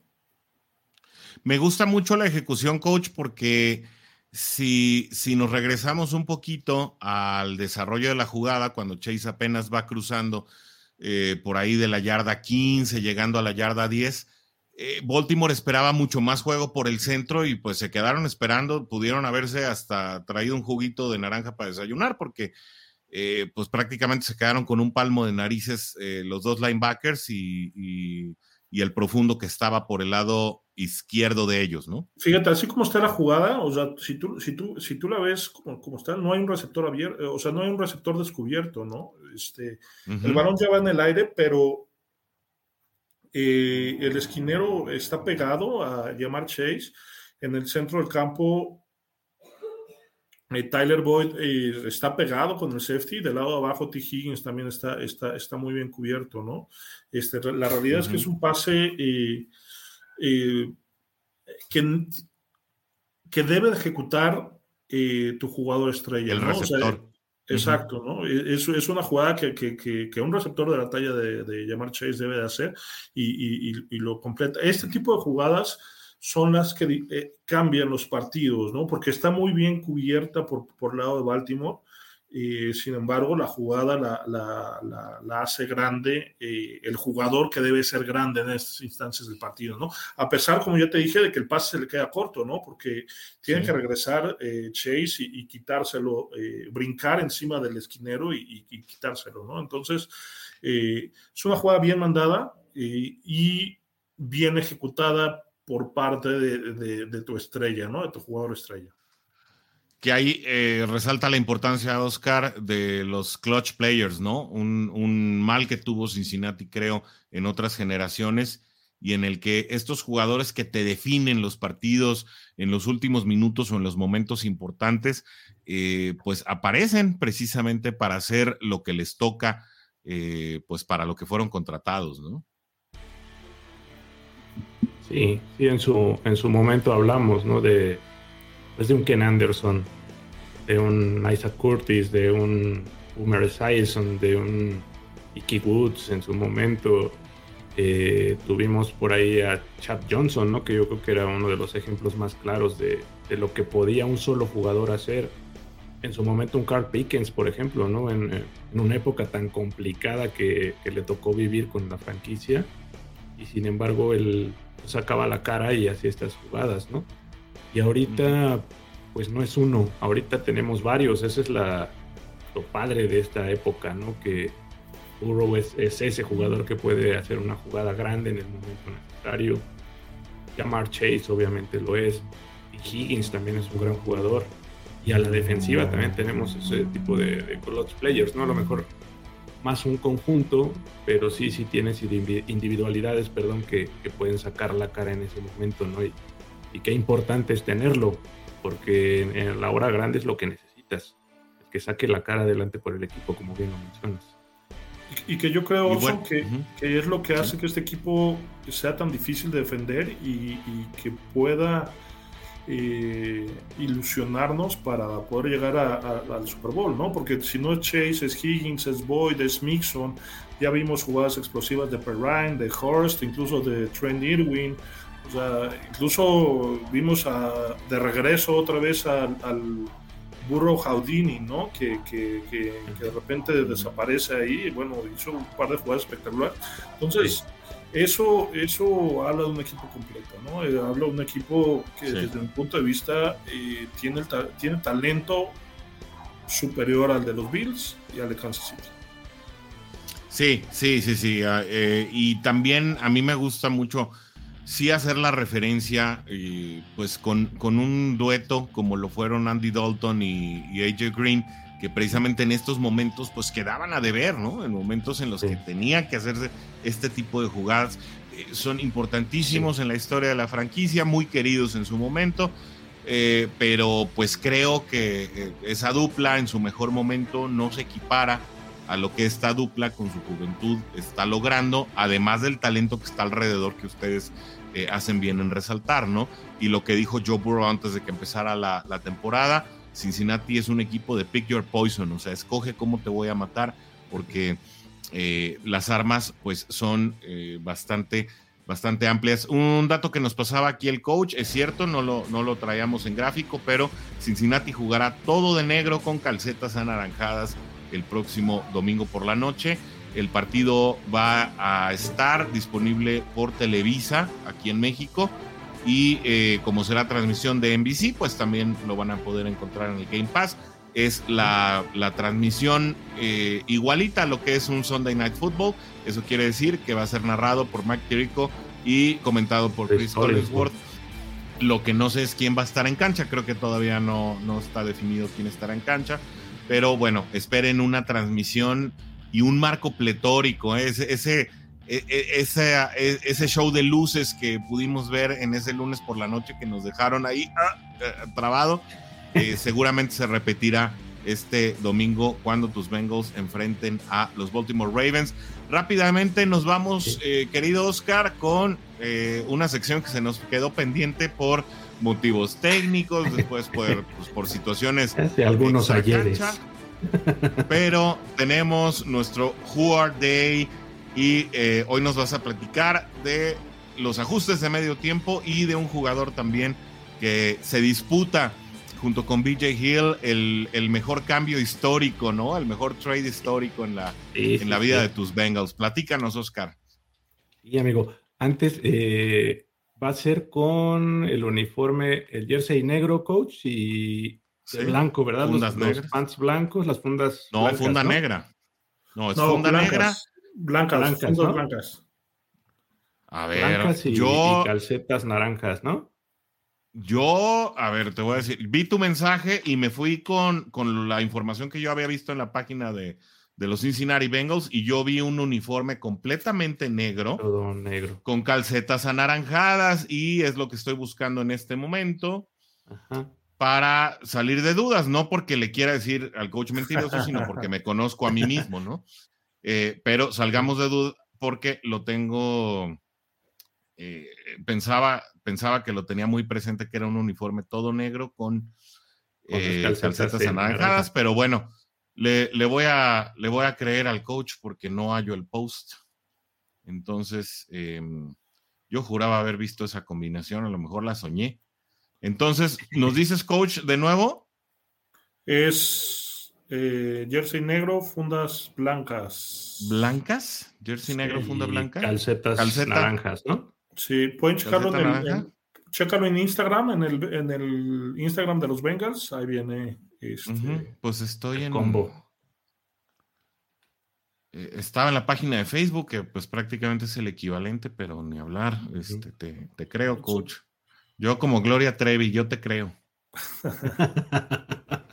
Me gusta mucho la ejecución, coach, porque si, si nos regresamos un poquito al desarrollo de la jugada, cuando Chase apenas va cruzando eh, por ahí de la yarda 15, llegando a la yarda 10, eh, Baltimore esperaba mucho más juego por el centro y pues se quedaron esperando, pudieron haberse hasta traído un juguito de naranja para desayunar porque eh, pues prácticamente se quedaron con un palmo de narices los dos linebackers y, el profundo que estaba por el lado izquierdo de ellos, ¿no? Fíjate, así como está la jugada, o sea, si tú, si tú, si tú la ves como, está, no hay un receptor abierto, o sea, no hay un receptor descubierto, ¿no? Este, El balón ya va en el aire, pero eh, el esquinero está pegado a llamar Chase. En el centro del campo, eh, Tyler Boyd eh, está pegado con el safety. Del lado de abajo, T. Higgins también está, está, está muy bien cubierto, ¿no? Este, la realidad es que es un pase que, que debe ejecutar tu jugador estrella. El receptor. Exacto, ¿no? E, es, es una jugada que, que, que, un receptor de la talla de, de Jamar Chase debe de hacer y, y, y, lo completa. Este tipo de jugadas son las que eh, cambian los partidos, ¿no? Porque está muy bien cubierta por, por el lado de Baltimore sin embargo, la jugada la, hace grande eh, el jugador que debe ser grande en estas instancias del partido, ¿no? A pesar, como ya te dije, de que el pase se le queda corto, ¿no? Porque tiene que regresar eh, Chase y, quitárselo, eh, brincar encima del esquinero y, quitárselo, ¿no? Entonces, es una jugada bien mandada y bien ejecutada por parte de tu estrella, ¿no? De tu jugador estrella que ahí eh, resalta la importancia, Oscar, de los clutch players, ¿no? Un, mal que tuvo Cincinnati, creo, en otras generaciones, y en el que estos jugadores que te definen los partidos en los últimos minutos o en los momentos importantes, eh, pues aparecen precisamente para hacer lo que les toca, eh, pues para lo que fueron contratados, ¿no? Sí, sí, en su, en su momento hablamos, ¿no? De pues, de un Ken Anderson, de un Isaac Curtis, de un Homer Esiason, de un Icky Woods en su momento. Eh, tuvimos por ahí a Chad Johnson, ¿no? que yo creo que era uno de los ejemplos más claros de, lo que podía un solo jugador hacer. En su momento un Carl Pickens, por ejemplo, ¿no? en, una época tan complicada que, le tocó vivir con la franquicia. Y sin embargo, él sacaba la cara y hacía estas jugadas, ¿no? Y ahorita, pues no es uno, ahorita tenemos varios, ese es la, lo padre de esta época, ¿no? Que Burrow es, ese jugador que puede hacer una jugada grande en el momento necesario. Jamar Chase obviamente lo es. Y Higgins también es un gran jugador. Y a la defensiva también tenemos ese tipo de, de clutch players, ¿no? A lo mejor más un conjunto, pero sí, sí tienes individualidades, perdón, que, que pueden sacar la cara en ese momento, ¿no? Y, y qué importante es tenerlo, porque en la hora grande es lo que necesitas, que saque la cara adelante por el equipo, como bien lo mencionas. Y, que yo creo, que, es lo que hace que este equipo sea tan difícil de defender y, que pueda eh, ilusionarnos para poder llegar al Super Bowl, ¿no? Porque si no es Chase, es Higgins, es Boyd, es Mixon, ya vimos jugadas explosivas de Perrine, de Horst, incluso de Trent Irwin, o sea, incluso vimos de regreso otra vez al, burro Houdini, ¿no? Que, de repente desaparece ahí. Bueno, hizo un par de jugadas espectaculares. Entonces, eso, eso habla de un equipo completo, ¿no? Eh, habla de un equipo que desde mi punto de vista eh, tiene, tiene talento superior al de los Bills y al de Kansas City. Sí, sí, sí, sí. Ah, eh, y también a mí me gusta mucho sí hacer la referencia, eh, pues con, con, un dueto como lo fueron Andy Dalton y, AJ Green, que precisamente en estos momentos pues quedaban a deber, ¿no? En momentos en los que tenía que hacerse este tipo de jugadas. Eh, son importantísimos en la historia de la franquicia, muy queridos en su momento. Eh, pero pues creo que esa dupla en su mejor momento no se equipara a lo que esta dupla con su juventud está logrando, además del talento que está alrededor que ustedes eh, hacen bien en resaltar, ¿no? Y lo que dijo Joe Burrow antes de que empezara la, temporada, Cincinnati es un equipo de pick your poison, o sea, escoge cómo te voy a matar, porque eh, las armas pues son eh, bastante, bastante amplias. Un dato que nos pasaba aquí el coach, es cierto, no lo, no lo traíamos en gráfico, pero Cincinnati jugará todo de negro con calcetas anaranjadas el próximo domingo por la noche El partido va a estar disponible por Televisa aquí en México y eh, como será transmisión de NBC, pues también lo van a poder encontrar en el Game Pass. Es la, transmisión eh, igualita a lo que es un Sunday Night Football. Eso quiere decir que va a ser narrado por Mike Tirico y comentado por Chris Collinsworth. Lo que no sé es quién va a estar en cancha. Creo que todavía no, no está definido quién estará en cancha. Pero bueno, esperen una transmisión y un marco pletórico. ¿eh? Ese, ese, e, e, ese, ese, show de luces que pudimos ver en ese lunes por la noche que nos dejaron ahí ah, eh, trabado, eh, *laughs* seguramente se repetirá este domingo cuando tus Bengals enfrenten a los Baltimore Ravens. Rápidamente nos vamos, querido Oscar, con una sección que se nos quedó pendiente por motivos técnicos, después por, *laughs* pues, por situaciones. de algunos ayeres. Pero tenemos nuestro Who Are Day y eh, hoy nos vas a platicar de los ajustes de medio tiempo y de un jugador también que se disputa junto con BJ Hill el, mejor cambio histórico, ¿no? El mejor trade histórico en la, en la vida de tus Bengals. Platícanos, Oscar. Y amigo, antes eh, va a ser con el uniforme, el jersey negro, coach, y blanco, ¿verdad? Fundas los, negras. pants blancos, las fundas. No, funda negra. No, es funda negra. Blancas, blancas, fundas blancas. A ver, blancas y, yo. calcetas naranjas, ¿no? Yo, a ver, te voy a decir, vi tu mensaje y me fui con, con la información que yo había visto en la página de, de los Cincinnati Bengals y yo vi un uniforme completamente negro. Todo negro. Con calcetas anaranjadas y es lo que estoy buscando en este momento. Ajá para salir de dudas, no porque le quiera decir al coach mentiroso, sino porque me conozco a mí mismo, ¿no? Eh, pero salgamos de dudas porque lo tengo, eh, pensaba, pensaba que lo tenía muy presente, que era un uniforme todo negro con eh, calcetas anaranjadas, pero bueno, le, le, voy a, le voy a creer al coach porque no hallo el post. Entonces, em, yo juraba haber visto esa combinación, a lo mejor la soñé entonces, ¿nos dices, coach, de nuevo? Es eh, jersey negro, fundas blancas. ¿Blancas? Jersey negro, funda blanca. Calcetas naranjas, ¿no? Sí, pueden checarlo en, chécalo en Instagram, en el, en el Instagram de los Bengals. Ahí viene. Este, pues estoy en. Combo. Eh, estaba en la página de Facebook, que pues prácticamente es el equivalente, pero ni hablar. Este, te, te creo, coach. Yo como Gloria Trevi, yo te creo. *laughs*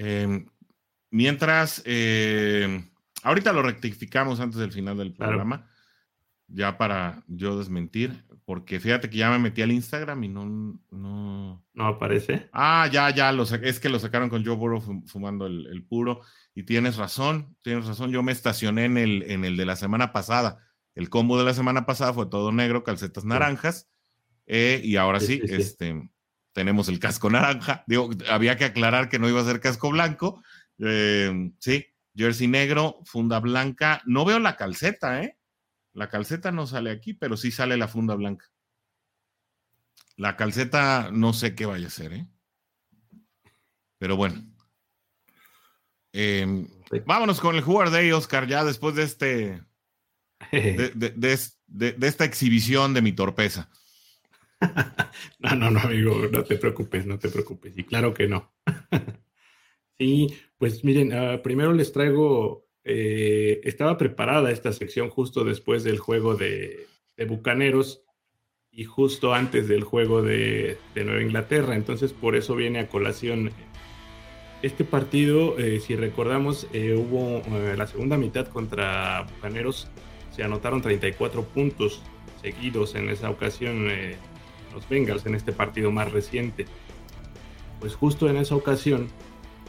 Em, mientras, em, ahorita lo rectificamos antes del final del programa, ya para yo desmentir, porque fíjate que ya me metí al Instagram y no... No, ¿No aparece. Ah, ya, ya, lo es que lo sacaron con Joe Burrow fumando el, puro. Y tienes razón, tienes razón, yo me estacioné en el, en el de la semana pasada. El combo de la semana pasada fue todo negro, calcetas naranjas. Eh, y ahora sí, este, tenemos el casco naranja. Digo, había que aclarar que no iba a ser casco blanco. Eh, sí, jersey negro, funda blanca. No veo la calceta, ¿eh? La calceta no sale aquí, pero sí sale la funda blanca. La calceta no sé qué vaya a ser, ¿eh? Pero bueno. Em, vámonos con el Jugar Day, Oscar, ya después de este. *laughs* de esta exhibición de mi torpeza. *laughs* no, no, no, amigo, no te preocupes, no te preocupes. Y claro que no. *laughs* sí, pues miren, ah, primero les traigo, eh, estaba preparada esta sección justo después del juego de, Bucaneros y justo antes del juego de, Nueva Inglaterra, entonces por eso viene a colación. Este partido, eh, si recordamos, eh, hubo la segunda mitad contra Bucaneros, se anotaron 34 puntos seguidos en esa ocasión los Bengals en este partido más reciente. Pues justo en esa ocasión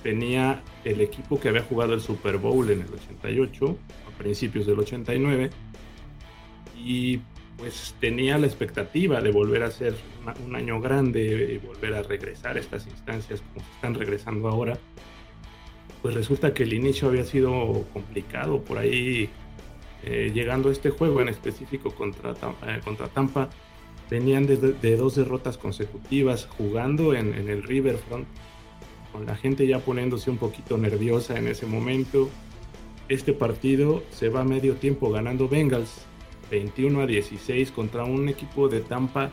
tenía el equipo que había jugado el Super Bowl en el 88, a principios del 89, y pues tenía la expectativa de volver a ser un año grande y volver a regresar a estas instancias como están regresando ahora. Pues resulta que el inicio había sido complicado por ahí, eh, llegando a este juego en específico contra, eh, contra Tampa venían de, dos derrotas consecutivas jugando en, el Riverfront, con la gente ya poniéndose un poquito nerviosa en ese momento. este partido se va a medio tiempo ganando Bengals 21 a 16 contra un equipo de Tampa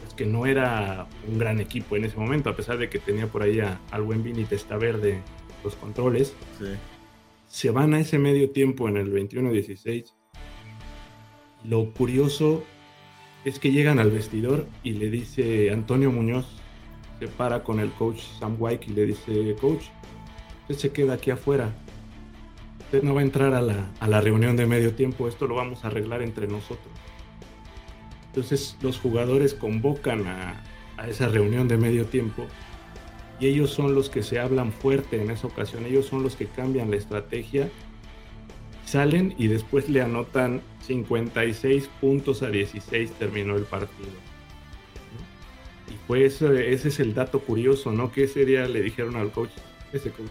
pues, que no era un gran equipo en ese momento, a pesar de que tenía por ahí al buen Vini Verde los controles. Se van a ese medio tiempo en el 21 a 16. Lo curioso es que llegan al vestidor y le dice Antonio Muñoz, se para con el coach Sam White y le dice, coach, usted se queda aquí afuera, usted no va a entrar a la, a la reunión de medio tiempo, esto lo vamos a arreglar entre nosotros. Entonces los jugadores convocan a, a esa reunión de medio tiempo y ellos son los que se hablan fuerte en esa ocasión, ellos son los que cambian la estrategia, salen y después le anotan 56 puntos a 16 terminó el partido. Y pues ese es el dato curioso, ¿no? Que ese día le dijeron al coach, ese coach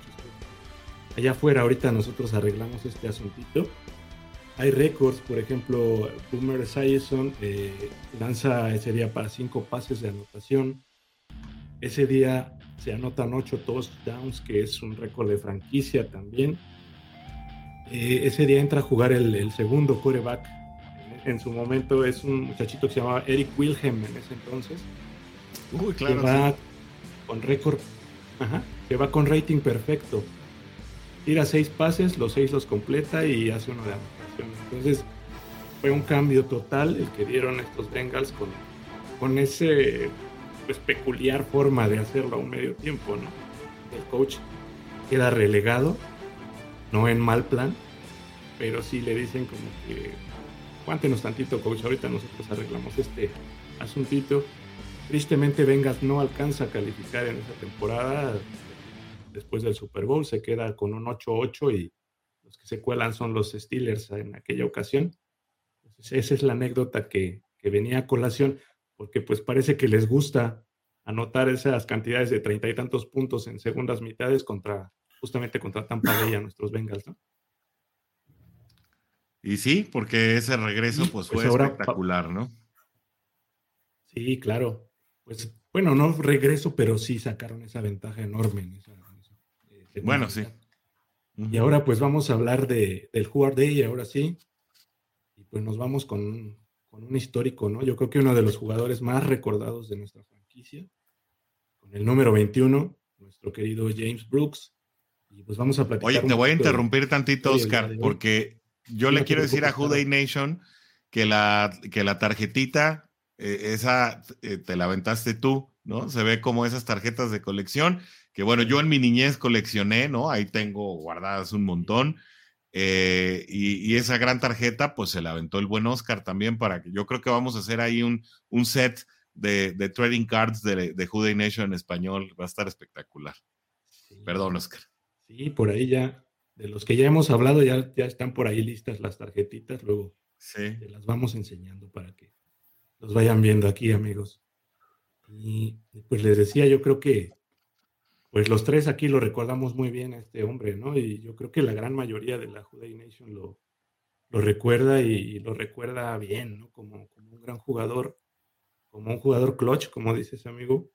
allá afuera ahorita nosotros arreglamos este asuntito. Hay récords, por ejemplo, Boomer Esiason eh, lanza ese día para cinco pases de anotación. Ese día se anotan ocho touchdowns, que es un récord de franquicia también. Eh, ese día entra a jugar el, segundo quarterback. En, su momento es un muchachito que se llamaba Eric Wilhelm en ese entonces. Uy, claro. Que va con récord, que va con rating perfecto tira seis pases, los seis los completa y hace uno de anotación. Entonces fue un cambio total el que dieron estos Bengals con, con ese pues, peculiar forma de hacerlo a un medio tiempo, ¿no? El coach queda relegado, no en mal plan, pero sí le dicen como que cuántenos tantito, coach, ahorita nosotros arreglamos este asuntito. Tristemente Bengals no alcanza a calificar en esa temporada, después del Super Bowl, se queda con un 8-8 y los que se cuelan son los Steelers en aquella ocasión. esa es la anécdota que, venía a colación, porque pues parece que les gusta anotar esas cantidades de treinta y tantos puntos en segundas mitades contra, justamente contra Tampa Bay a nuestros Bengals, ¿no? Y sí, porque ese regreso pues, pues fue espectacular, ¿no? Sí, claro. Pues bueno, no regreso, pero sí sacaron esa ventaja enorme en esa, bueno, sí. Y ahora pues vamos a hablar de, del Who Day, ahora sí. Y pues nos vamos con, con, un histórico, ¿no? Yo creo que uno de los jugadores más recordados de nuestra franquicia, con el número 21, nuestro querido James Brooks. Y pues vamos a platicar. Oye, te voy a interrumpir tantito, Oscar, porque yo le quiero decir a Who Day Nation que la, que la tarjetita, eh, esa eh, te la aventaste tú, ¿no? Se ve como esas tarjetas de colección que bueno, yo en mi niñez coleccioné, ¿no? Ahí tengo guardadas un montón. Eh, y, esa gran tarjeta, pues se la aventó el buen Oscar también para que yo creo que vamos a hacer ahí un, un set de, trading cards de, de Juday Nation en español. Va a estar espectacular. Perdón, Oscar. Sí, por ahí ya, de los que ya hemos hablado, ya, ya están por ahí listas las tarjetitas. Luego sí. las vamos enseñando para que los vayan viendo aquí, amigos. Y pues les decía, yo creo que pues los tres aquí lo recordamos muy bien a este hombre, ¿no? Y yo creo que la gran mayoría de la Juday Nation lo, lo recuerda y, lo recuerda bien, ¿no? Como, como, un gran jugador, como un jugador clutch, como dice ese amigo,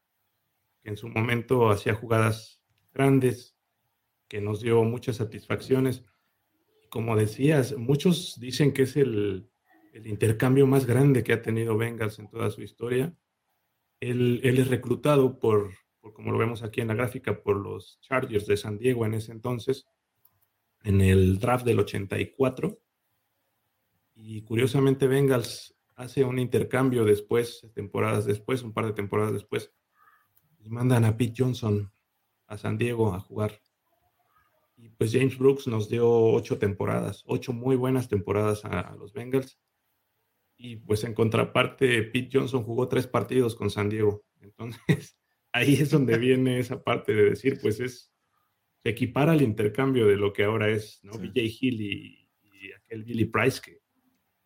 que en su momento hacía jugadas grandes, que nos dio muchas satisfacciones. Como decías, muchos dicen que es el, el intercambio más grande que ha tenido Bengals en toda su historia. Él, él es reclutado por como lo vemos aquí en la gráfica, por los Chargers de San Diego en ese entonces, en el draft del 84. Y curiosamente Bengals hace un intercambio después, temporadas después, un par de temporadas después, y mandan a Pete Johnson a San Diego a jugar. Y pues James Brooks nos dio ocho temporadas, ocho muy buenas temporadas a, a los Bengals. Y pues en contraparte, Pete Johnson jugó tres partidos con San Diego. Entonces, *laughs* ahí es donde *laughs* viene esa parte de decir, pues es, se equipara al intercambio de lo que ahora es, ¿no? BJ Hill y, aquel Billy Price que,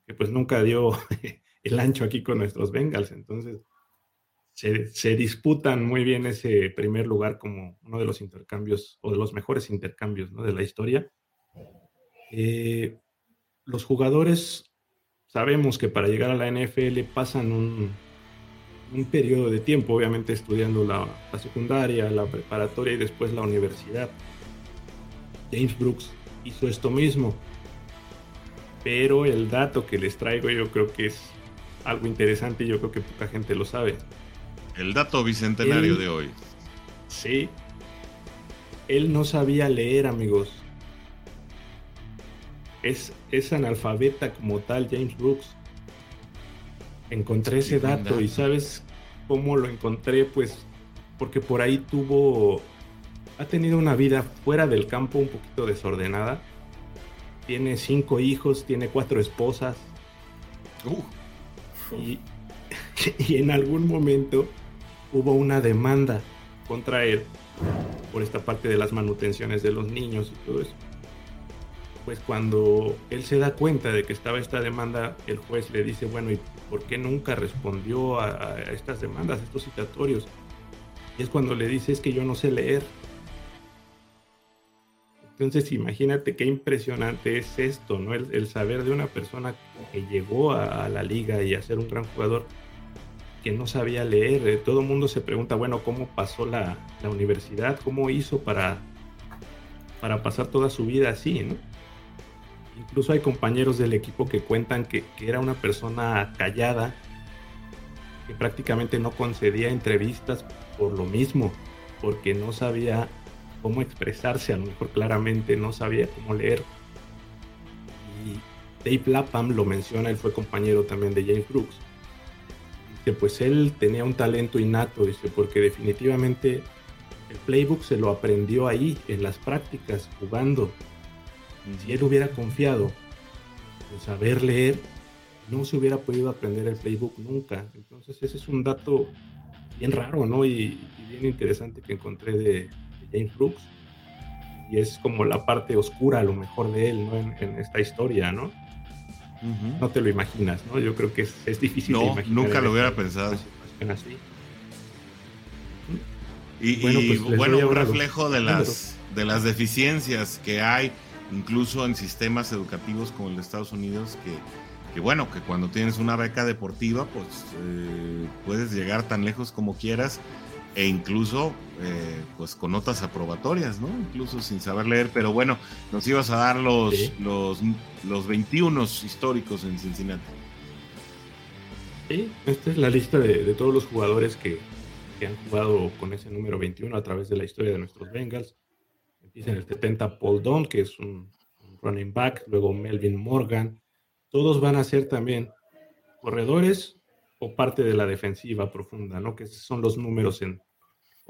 que, pues nunca dio *laughs* el ancho aquí con nuestros Bengals. Entonces, se, disputan muy bien ese primer lugar como uno de los intercambios o de los mejores intercambios de la historia. Eh, los jugadores sabemos que para llegar a la NFL pasan un, un periodo de tiempo, obviamente estudiando la, secundaria, la preparatoria y después la universidad. James Brooks hizo esto mismo. Pero el dato que les traigo yo creo que es algo interesante y yo creo que poca gente lo sabe. El dato bicentenario de hoy. Sí. Él no sabía leer, amigos. Es, es analfabeta como tal, James Brooks. Encontré ese dato y sabes cómo lo encontré, pues porque por ahí tuvo, ha tenido una vida fuera del campo un poquito desordenada. Tiene cinco hijos, tiene cuatro esposas. Uh. Y, *laughs* y en algún momento hubo una demanda contra él por esta parte de las manutenciones de los niños y todo eso. Pues cuando él se da cuenta de que estaba esta demanda, el juez le dice, bueno, ¿y por qué nunca respondió a, estas demandas, a estos citatorios? Y es cuando le dice, es que yo no sé leer. Entonces imagínate qué impresionante es esto, ¿no? El, saber de una persona que llegó a, a, la liga y a ser un gran jugador que no sabía leer. Eh, todo el mundo se pregunta, bueno, ¿cómo pasó la, universidad? ¿Cómo hizo para, para pasar toda su vida así? ¿no? Incluso hay compañeros del equipo que cuentan que, era una persona callada, que prácticamente no concedía entrevistas por lo mismo, porque no sabía cómo expresarse, a lo mejor claramente no sabía cómo leer. Y Dave Lapham lo menciona, él fue compañero también de James Brooks que pues él tenía un talento innato, dice, porque definitivamente el playbook se lo aprendió ahí, en las prácticas, jugando. Si él hubiera confiado en saber leer, no se hubiera podido aprender el playbook nunca. Entonces ese es un dato bien raro, ¿no? Y, bien interesante que encontré de, James Brooks. Y es como la parte oscura, a lo mejor, de él, ¿no? en esta historia, ¿no? No te lo imaginas, ¿no? Yo creo que es, difícil. No, nunca lo hubiera pensado. Y bueno, pues, bueno un reflejo de las, de las deficiencias que hay, incluso en sistemas educativos como el de Estados Unidos, que, que bueno, que cuando tienes una beca deportiva, pues eh, puedes llegar tan lejos como quieras e incluso eh, pues con notas aprobatorias, ¿no? Incluso sin saber leer, pero bueno, nos ibas a dar los, los, los 21 históricos en Cincinnati. Sí, esta es la lista de, todos los jugadores que, han jugado con ese número 21 a través de la historia de nuestros Bengals. Empieza en el 70 Paul Don, que es un, un running back, luego Melvin Morgan. Todos van a ser también corredores o parte de la defensiva profunda, ¿no? Que son los números en,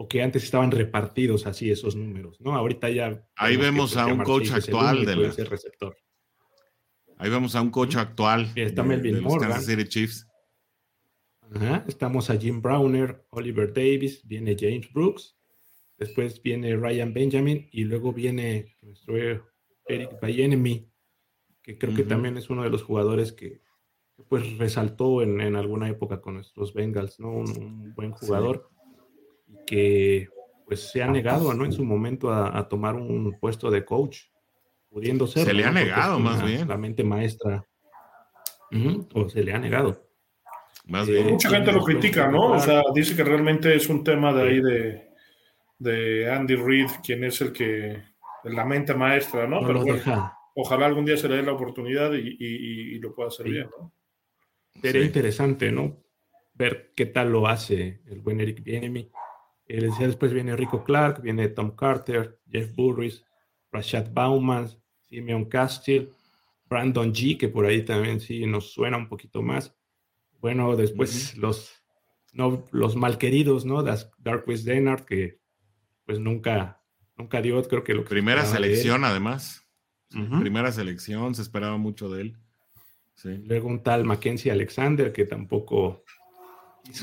o que antes estaban repartidos así esos números, ¿no? Ahorita ya... Ahí vemos a un coach actual de la... receptor. Ahí vemos a un coach actual está. Kansas City Chiefs. Ajá, estamos a Jim Browner, Oliver Davis, viene James Brooks, después viene Ryan Benjamin y luego viene nuestro Eric Bayenemi, que creo que también es uno de los jugadores que, pues resaltó en, alguna época con nuestros Bengals, ¿no? Un, buen jugador que pues se ha negado, ¿no? En su momento a, tomar un puesto de coach, pudiendo ser. Se le ha negado, más bien. La mente maestra. o se le ha negado. Más bien. Mucha gente lo critica, ¿no? O sea, dice que realmente es un tema de ahí de, de Andy Reid, quien es el que, la mente maestra, ¿no? Pero ojalá algún día se le dé la oportunidad y, lo pueda hacer bien, ¿no? Sería interesante, ¿no? Ver qué tal lo hace el buen Eric Bienemi. Eh, después viene Rico Clark, viene Tom Carter, Jeff Burris, Rashad Bauman, Simeon Castile, Brandon G, que por ahí también sí nos suena un poquito más. Bueno, después los, no, los malqueridos, ¿no? Darkwest Denard, que pues nunca, nunca dio, creo que lo que Primera selección, además. Primera selección, se esperaba mucho de él. Luego un tal Mackenzie Alexander que tampoco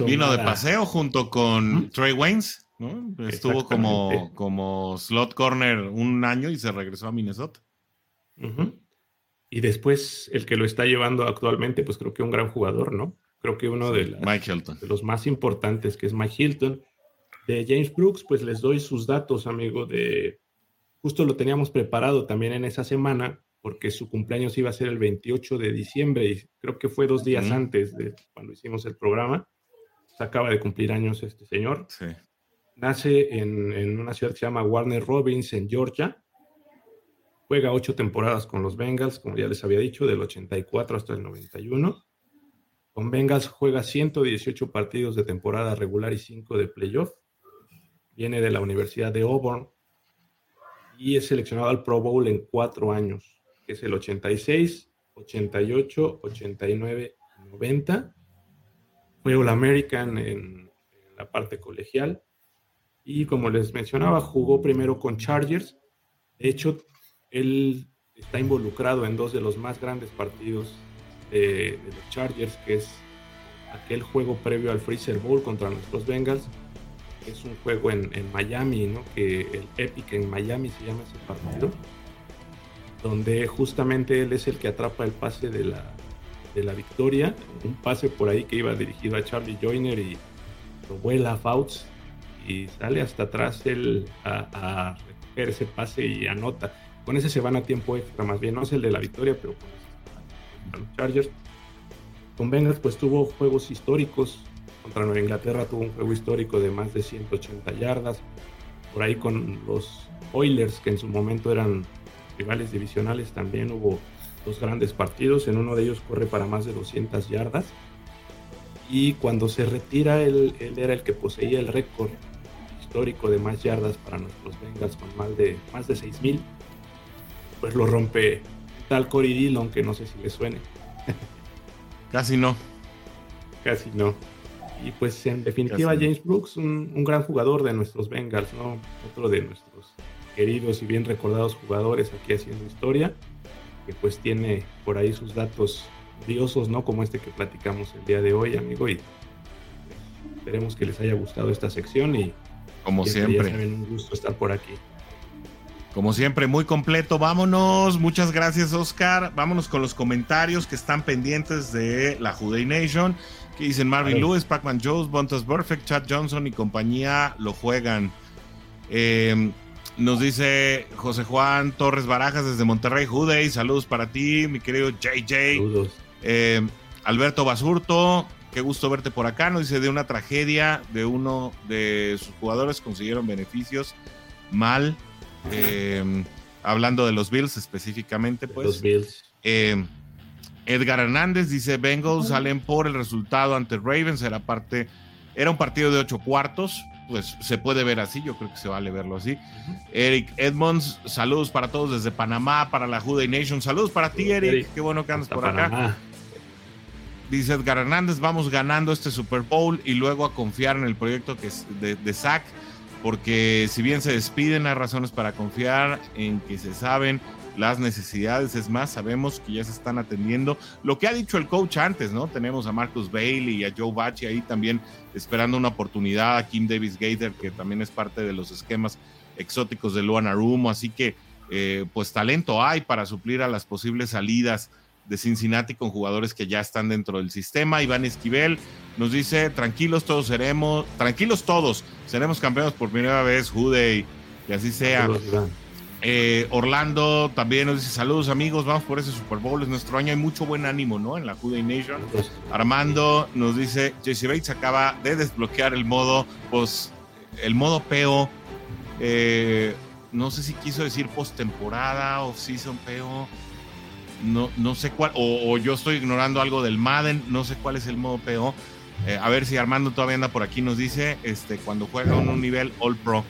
Vino de paseo junto con Trey Waynes, ¿no? Estuvo como, como slot corner un año y se regresó a Minnesota. Y después el que lo está llevando actualmente, pues creo que un gran jugador, ¿no? Creo que uno de, de los más importantes, que es Mike Hilton. De James Brooks, pues les doy sus datos, amigo, de... Justo lo teníamos preparado también en esa semana, porque su cumpleaños iba a ser el 28 de diciembre y creo que fue dos días antes de cuando hicimos el programa. Se acaba de cumplir años este señor. Nace en, una ciudad que se llama Warner Robins, en Georgia. Juega ocho temporadas con los Bengals, como ya les había dicho, del 84 hasta el 91. Con Bengals juega 118 partidos de temporada regular y 5 de playoff. Viene de la Universidad de Auburn y es seleccionado al Pro Bowl en cuatro años, que es el 86, 88, 89 y 90. Fue All American en, en la parte colegial. Y como les mencionaba, jugó primero con Chargers. De hecho, él está involucrado en dos de los más grandes partidos de, los Chargers, que es aquel juego previo al Freezer Bowl contra nuestros Bengals. Es un juego en, Miami, ¿no? que el Epic en Miami se llama ese partido, donde justamente él es el que atrapa el pase de la, de la victoria, un pase por ahí que iba dirigido a Charlie Joyner y lo vuela a Fouts y sale hasta atrás él a, a recoger ese pase y anota con ese se van a tiempo extra, más bien, no es el de la victoria, pero con los Chargers. Con Bengals, pues tuvo juegos históricos. Contra Nueva Inglaterra tuvo un juego histórico de más de 180 yardas. Por ahí con los Oilers, que en su momento eran rivales divisionales, también hubo dos grandes partidos. En uno de ellos corre para más de 200 yardas. Y cuando se retira, él, él era el que poseía el récord histórico de más yardas para nuestros Bengals, con más de, más de 6000 pues lo rompe tal Cory Dillon, que no sé si le suene. *laughs* Casi no. Casi no. Y pues en definitiva James Brooks, un, gran jugador de nuestros Bengals, ¿no? Otro de nuestros queridos y bien recordados jugadores aquí haciendo historia, que pues tiene por ahí sus datos diosos, ¿no? Como este que platicamos el día de hoy, amigo, y pues, esperemos que les haya gustado esta sección y como siempre, un gusto estar por aquí. Como siempre, muy completo. Vámonos. Muchas gracias, Oscar. Vámonos con los comentarios que están pendientes de la Juday Nation. Que dicen Marvin Lewis, Pac-Man Jones, Bontas Perfect, Chad Johnson y compañía lo juegan. Em, nos dice José Juan Torres Barajas desde Monterrey, Juday. Saludos para ti, mi querido JJ. Saludos. Em, Alberto Basurto, qué gusto verte por acá. Nos dice de una tragedia de uno de sus jugadores consiguieron beneficios mal eh, hablando de los Bills específicamente, pues. Los Bills. Eh, Edgar Hernández dice: Bengals salen por el resultado ante Ravens. Era parte, era un partido de ocho cuartos. Pues se puede ver así, yo creo que se vale verlo así. Eric Edmonds, saludos para todos desde Panamá, para la Juday Nation. Saludos para ti, Eric. Qué bueno que andas por acá. Dice Edgar Hernández, vamos ganando este Super Bowl y luego a confiar en el proyecto que es de, de SAC porque si bien se despiden, hay razones para confiar en que se saben las necesidades. Es más, sabemos que ya se están atendiendo. Lo que ha dicho el coach antes, ¿no? Tenemos a Marcus Bailey y a Joe Bachi ahí también esperando una oportunidad. A Kim Davis Gator, que también es parte de los esquemas exóticos de Luan Arumo. Así que, eh, pues talento hay para suplir a las posibles salidas de Cincinnati con jugadores que ya están dentro del sistema. Iván Esquivel nos dice, tranquilos todos seremos, tranquilos todos, seremos campeones por primera vez, Jude, y así sea. Eh, Orlando también nos dice saludos amigos, vamos por ese Super Bowl, es nuestro año, hay mucho buen ánimo, ¿no? En la Jude Nation. Armando nos dice, Jesse Bates acaba de desbloquear el modo, pues, el modo PO, eh, no sé si quiso decir postemporada o season PO no, no sé cuál, o, yo estoy ignorando algo del Madden, no sé cuál es el modo PO. Eh, a ver si Armando todavía anda por aquí, nos dice, este, cuando juega en un nivel All Pro.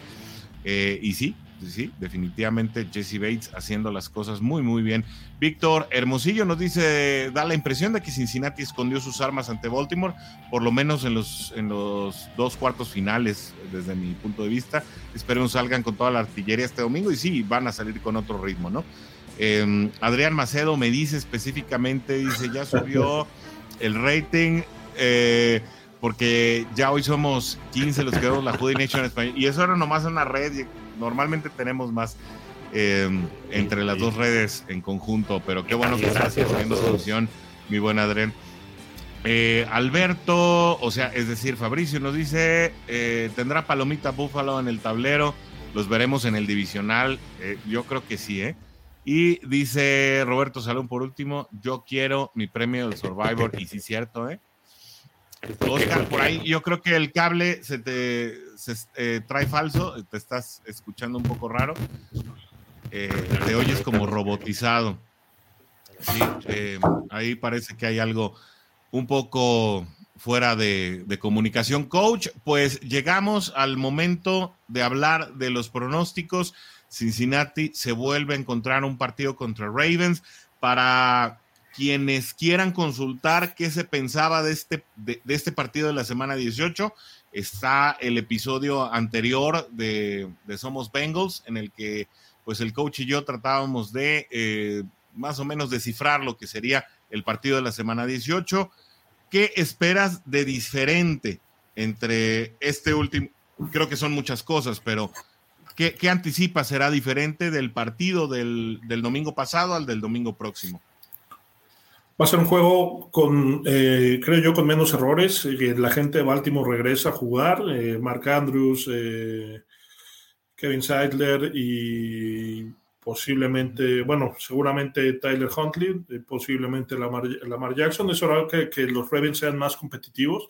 Y sí, sí, definitivamente Jesse Bates haciendo las cosas muy, muy bien. Víctor Hermosillo nos dice, da la impresión de que Cincinnati escondió sus armas ante Baltimore, por lo menos en los, en los dos cuartos finales, desde mi punto de vista. Esperemos salgan con toda la artillería este domingo y sí, van a salir con otro ritmo, ¿no? Em, Adrián Macedo me dice específicamente, dice, ya subió el rating, eh, porque ya hoy somos 15 los que vemos la Judy Nation en español. Y eso era nomás una red, normalmente tenemos más em, entre las dos redes en conjunto, pero qué bueno que estás poniendo solución, mi buen Adrián. Eh, Alberto, o sea, es decir, Fabricio nos dice, eh, ¿tendrá Palomita Búfalo en el tablero? Los veremos en el divisional. yo creo que sí, ¿eh? Y dice Roberto Salón por último, yo quiero mi premio del Survivor. y sí, cierto, ¿eh? *laughs* Oscar, por ahí yo creo que el cable se te eh, trae falso, te estás escuchando un poco raro. Eh, te oyes como robotizado. Sí, eh, ahí parece que hay algo un poco fuera de, de, comunicación. Coach, pues llegamos al momento de hablar de los pronósticos. Cincinnati se vuelve a encontrar un partido contra Ravens. Para quienes quieran consultar qué se pensaba de este, de, este partido de la semana 18, está el episodio anterior de, de, Somos Bengals, en el que pues el coach y yo tratábamos de eh, más o menos descifrar lo que sería el partido de la semana 18. ¿Qué esperas de diferente entre este último? Creo que son muchas cosas, pero ¿qué, qué anticipa será diferente del partido del, del, domingo pasado al del domingo próximo? Va a ser un juego con, eh, creo yo, con menos errores. Eh, la gente de Baltimore regresa a jugar. Eh, Mark Andrews, eh, Kevin Seidler y posiblemente, bueno, seguramente Tyler Huntley, posiblemente Lamar, Lamar Jackson. Eso hará que, que, los Ravens sean más competitivos.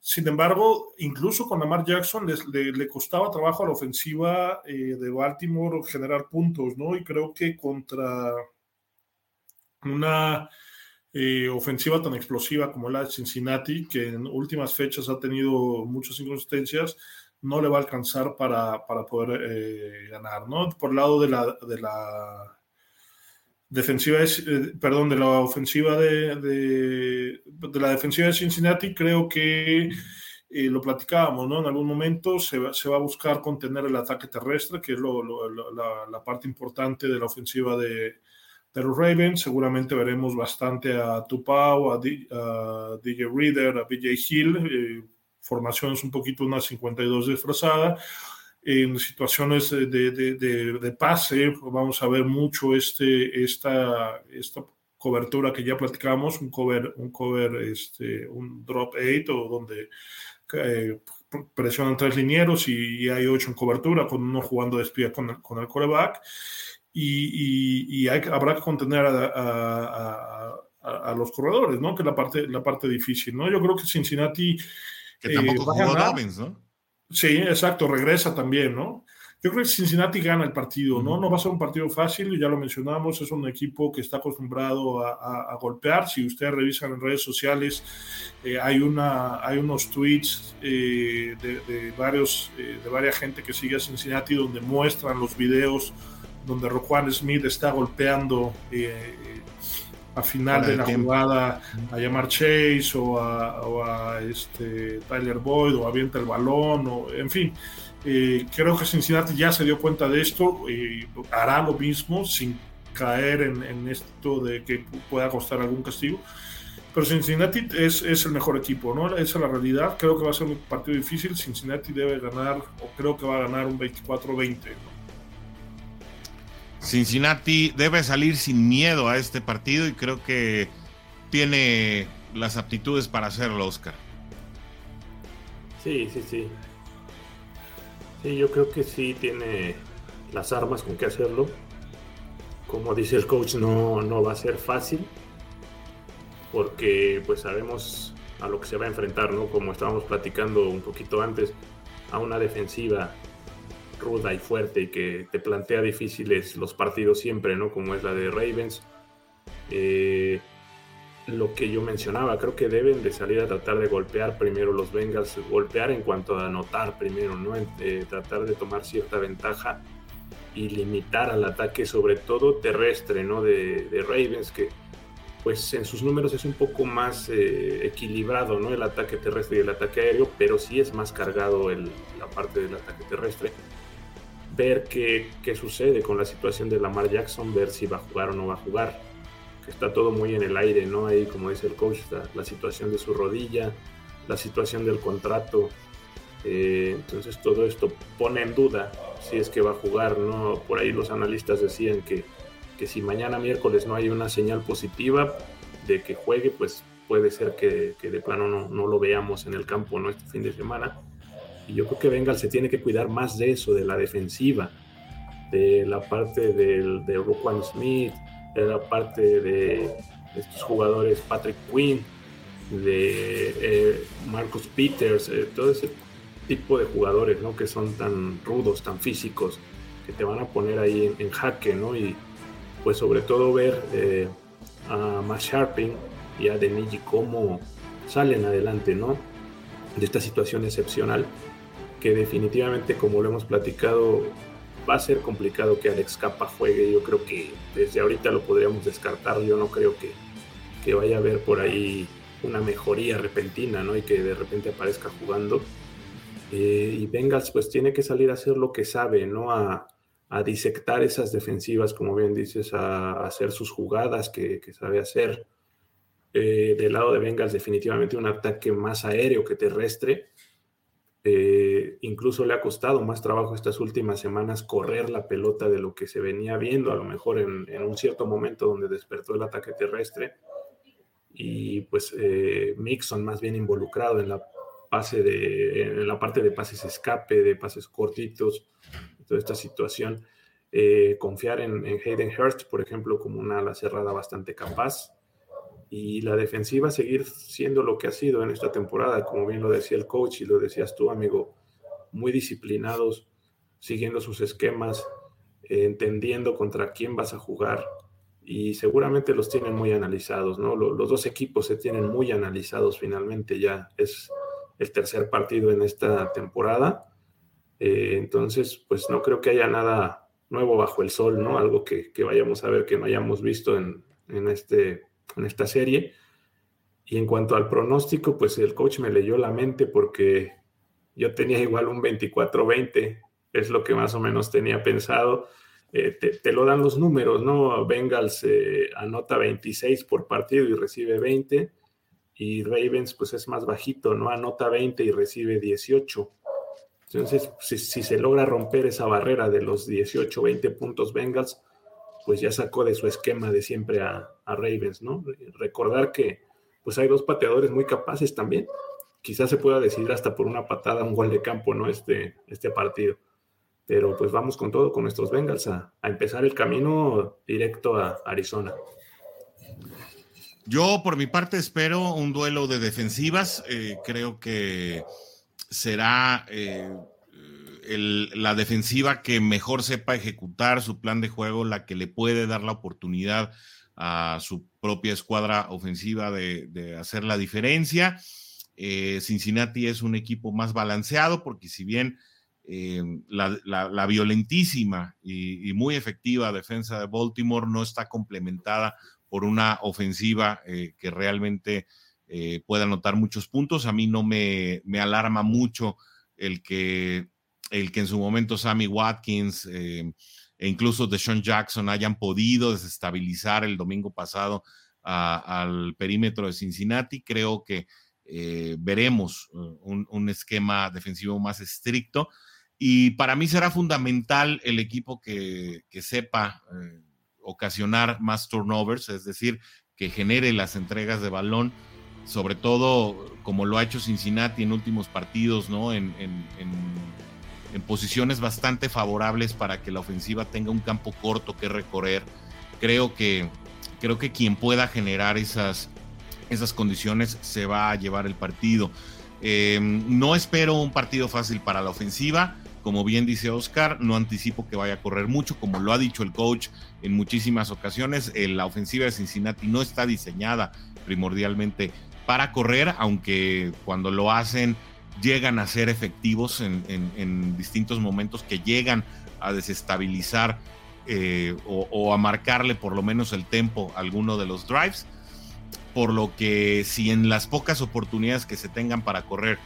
Sin embargo, incluso con Lamar Jackson les, le, le, costaba trabajo a la ofensiva eh, de Baltimore generar puntos, ¿no? Y creo que contra una eh, ofensiva tan explosiva como la de Cincinnati, que en últimas fechas ha tenido muchas inconsistencias, no le va a alcanzar para, para poder eh, ganar, ¿no? Por el lado de la, de la defensiva, eh, perdón, de la ofensiva de, de, la defensiva de Cincinnati, creo que lo platicábamos, ¿no? En algún momento se va, se va, a buscar contener el ataque terrestre, que es lo, lo, la, la, parte importante de la ofensiva de, de los Ravens. Seguramente veremos bastante a Tupau, a, D, a DJ Reader, a BJ Hill. Eh, formaciones un poquito una 52 disfrazada. En situaciones de, de, de, de, pase, vamos a ver mucho este, esta, esta cobertura que ya platicamos, un cover, un cover, este, un drop 8, o donde eh, presionan tres linieros y, y, hay ocho en cobertura, con uno jugando de espía con el, con el coreback. Y, y, y hay, habrá que contener a, a, a, a, los corredores, ¿no? Que es la parte, la parte difícil, ¿no? Yo creo que Cincinnati que tampoco eh, jugó Dobbins, ¿no? Sí, exacto, regresa también, ¿no? Yo creo que Cincinnati gana el partido, ¿no? No va a ser un partido fácil, ya lo mencionamos, es un equipo que está acostumbrado a, a, a golpear. Si ustedes revisan en redes sociales, eh, hay, una, hay unos tweets eh, de, de, varios, eh, de varias gente que sigue a Cincinnati donde muestran los videos donde Roquan Smith está golpeando eh, a final de la jugada a llamar Chase o a, o a, este, Tyler Boyd o avienta el balón, o, en fin. Eh, creo que Cincinnati ya se dio cuenta de esto y hará lo mismo sin caer en, en, esto de que pueda costar algún castigo. Pero Cincinnati es, es, el mejor equipo, ¿no? Esa es la realidad. Creo que va a ser un partido difícil. Cincinnati debe ganar, o creo que va a ganar un 24-20. ¿no? Cincinnati debe salir sin miedo a este partido y creo que tiene las aptitudes para hacerlo, Oscar. Sí, sí, sí. Sí, yo creo que sí tiene las armas con que hacerlo. Como dice el coach, no, no va a ser fácil. Porque pues sabemos a lo que se va a enfrentar, ¿no? Como estábamos platicando un poquito antes, a una defensiva ruda y fuerte y que te plantea difíciles los partidos siempre, ¿no? Como es la de Ravens. Eh, lo que yo mencionaba, creo que deben de salir a tratar de golpear primero los Bengals, golpear en cuanto a anotar primero, ¿no? Eh, tratar de tomar cierta ventaja y limitar al ataque, sobre todo terrestre, ¿no? De, Ravens, que pues en sus números es un poco más eh, equilibrado, ¿no? El ataque terrestre y el ataque aéreo, pero sí es más cargado el, la parte del ataque terrestre ver qué, qué, sucede con la situación de Lamar Jackson, ver si va a jugar o no va a jugar. Está todo muy en el aire, ¿no? Ahí, como dice el coach, la, la situación de su rodilla, la situación del contrato. Eh, entonces, todo esto pone en duda si es que va a jugar, ¿no? Por ahí los analistas decían que, que si mañana miércoles no hay una señal positiva de que juegue, pues puede ser que, que de plano no, no, lo veamos en el campo, ¿no? Este fin de semana y yo creo que Bengal se tiene que cuidar más de eso, de la defensiva, de la parte del, de Roquan Smith, de la parte de, estos jugadores Patrick Quinn, de eh, Marcus Peters, eh, todo ese tipo de jugadores ¿no? que son tan rudos, tan físicos, te van a poner ahí en, jaque, ¿no? Y pues sobre todo ver eh, a Max Sharping y a Deniji cómo salen adelante, ¿no? De esta situación excepcional que definitivamente, como lo hemos platicado, va a ser complicado que Alex Capa juegue. Yo creo que desde ahorita lo podríamos descartar. Yo no creo que, que vaya a haber por ahí una mejoría repentina, ¿no? Y que de repente aparezca jugando. Eh, y Bengals pues tiene que salir a hacer lo que sabe, ¿no? A, a disectar esas defensivas, como bien dices, a, hacer sus jugadas que, sabe hacer. Eh, del lado de Bengals definitivamente un ataque más aéreo que terrestre. Eh, incluso le ha costado más trabajo estas últimas semanas correr la pelota de lo que se venía viendo, a lo mejor en, en un cierto momento donde despertó el ataque terrestre. Y pues Mixon más bien involucrado en la pase de, en la parte de pases escape, de pases cortitos, toda esta situación. Eh, confiar en, Hayden Hurst, por ejemplo, como una ala cerrada bastante capaz. Y la defensiva seguir siendo lo que ha sido en esta temporada, como bien lo decía el coach y lo decías tú, amigo, muy disciplinados, siguiendo sus esquemas, entendiendo contra quién vas a jugar y seguramente los tienen muy analizados, ¿no? Los, dos equipos se tienen muy analizados finalmente ya. Es, el tercer partido en esta temporada. Eh, entonces, pues no creo que haya nada nuevo bajo el sol, ¿no? Algo que, vayamos a ver que no hayamos visto en, este, en esta serie. Y en cuanto al pronóstico, pues el coach me leyó la mente porque yo tenía igual un 24-20, es lo que más o menos tenía pensado. Eh, te, lo dan los números, ¿no? Bengals eh, anota 26 por partido y recibe 20 y Ravens pues es más bajito, ¿no? Anota 20 y recibe 18. Entonces, si, se logra romper esa barrera de los 18, 20 puntos Bengals, pues ya sacó de su esquema de siempre a, Ravens, ¿no? Recordar que pues hay dos pateadores muy capaces también. Quizás se pueda decidir hasta por una patada, un gol de campo, ¿no? Este, este partido. Pero pues vamos con todo, con nuestros Bengals, a empezar el camino directo a Arizona. Yo, por mi parte, espero un duelo de defensivas. Eh, creo que será eh, la defensiva que mejor sepa ejecutar su plan de juego, la que le puede dar la oportunidad a su propia escuadra ofensiva de, hacer la diferencia. Eh, Cincinnati es un equipo más balanceado porque si bien la, violentísima y, muy efectiva defensa de Baltimore no está complementada por una ofensiva eh, que realmente eh, pueda anotar muchos puntos. A mí no me, alarma mucho el que, el que en su momento Sammy Watkins eh, e incluso Deshaun Jackson hayan podido desestabilizar el domingo pasado al perímetro de Cincinnati. Creo que veremos un, esquema defensivo más estricto. Y para mí será fundamental el equipo que, que sepa ocasionar más turnovers, es decir, que genere las entregas de balón, sobre todo como lo ha hecho Cincinnati en últimos partidos, ¿no? Posiciones bastante favorables para que la ofensiva tenga un campo corto que recorrer. Creo que, creo que quien pueda generar esas, esas condiciones se va a llevar el partido. Eh, no espero un partido fácil para la ofensiva. Como bien dice Oscar, no anticipo que vaya a correr mucho, como lo ha dicho el coach en muchísimas ocasiones. Eh, la ofensiva de Cincinnati no está diseñada primordialmente para correr, aunque cuando lo hacen llegan a ser efectivos en, distintos momentos que llegan a desestabilizar eh, o, a marcarle por lo menos el tempo a alguno de los drives. Por lo que si en las pocas oportunidades que se tengan para correr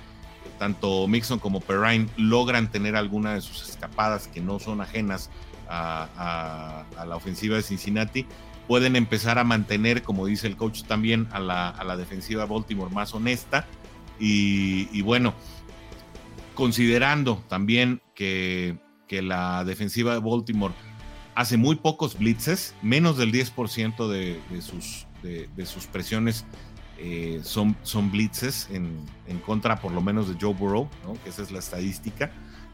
tanto Mixon como Perrine logran tener alguna de sus escapadas que no son ajenas a, la ofensiva de Cincinnati, pueden empezar a mantener, como dice el coach también, a la, defensiva de Baltimore más honesta. Y, bueno, considerando también que, la defensiva de Baltimore hace muy pocos blitzes, menos del 10% de, sus, de sus presiones eh, son, son blitzes en, contra por lo menos de Joe Burrow, que esa es la estadística.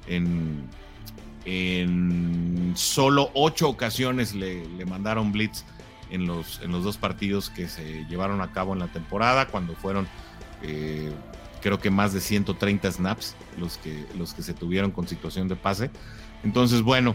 En, solo ocho ocasiones le, mandaron blitz en los, en los dos partidos que se llevaron a cabo en la temporada, cuando fueron eh, creo que más de 130 snaps los que, los que se tuvieron con situación de pase. Entonces, bueno,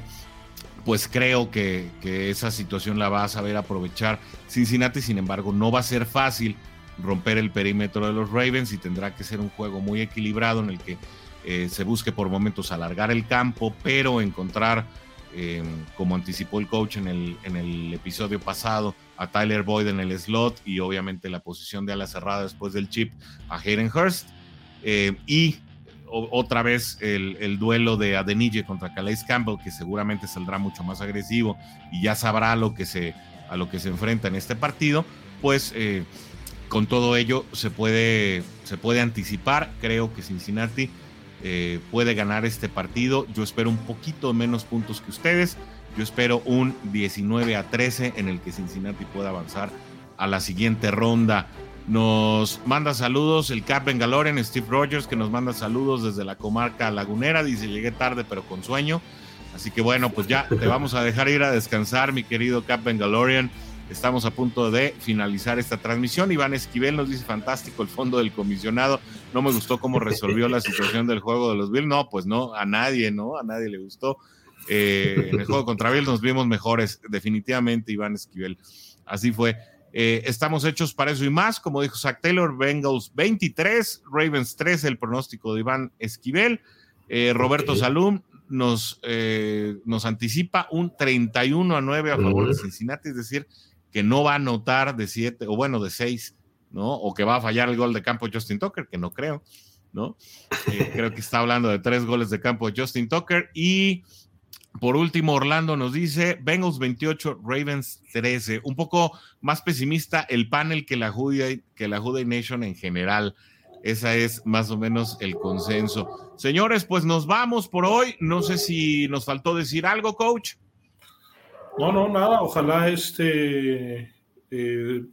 pues creo que, esa situación la va a saber aprovechar Cincinnati, sin embargo, no va a ser fácil romper el perímetro de los Ravens y tendrá que ser un juego muy equilibrado en el que eh, se busque por momentos alargar el campo, pero encontrar, eh, como anticipó el coach en el, en el episodio pasado, a Tyler Boyd en el slot y obviamente la posición de ala cerrada después del chip a Hayden Hurst. Eh, y otra vez el, duelo de Adenille contra Calais Campbell, que seguramente saldrá mucho más agresivo y ya sabrá lo que se, a lo que se enfrenta en este partido, pues con todo ello se puede, se puede anticipar. Creo que Cincinnati eh, puede ganar este partido. Yo espero un poquito menos puntos que ustedes. Yo espero un 19 a 13 en el que Cincinnati pueda avanzar a la siguiente ronda. Nos manda saludos el Cap Bengalorian, Steve Rogers, que nos manda saludos desde la comarca lagunera. Dice, llegué tarde pero con sueño. Así que bueno, pues ya te vamos a dejar ir a descansar, mi querido Cap Bengalorian. Estamos a punto de finalizar esta transmisión. Iván Esquivel nos dice fantástico el fondo del comisionado. No me gustó cómo resolvió la situación del juego de los Bills. No, pues no, a nadie, ¿no? A nadie le gustó. Eh, en el juego contra Bills nos vimos mejores, definitivamente, Iván Esquivel. Así fue. Eh, estamos hechos para eso y más, como dijo Zach Taylor, Bengals 23, Ravens 3, el pronóstico de Iván Esquivel. Eh, Roberto Salum nos, nos anticipa un 31 a 9 a favor de Cincinnati, es decir, que no va a anotar de siete, o bueno, de seis, ¿no? O que va a fallar el gol de campo Justin Tucker, que no creo, ¿no? Creo que está hablando de tres goles de campo Justin Tucker. Y por último, Orlando nos dice Bengals 28, Ravens 13. Un poco más pesimista el panel que la Juday, que la Juday Nation en general. Esa es más o menos el consenso. Señores, pues nos vamos por hoy. No sé si nos faltó decir algo, coach. No, no, nada. Ojalá este eh,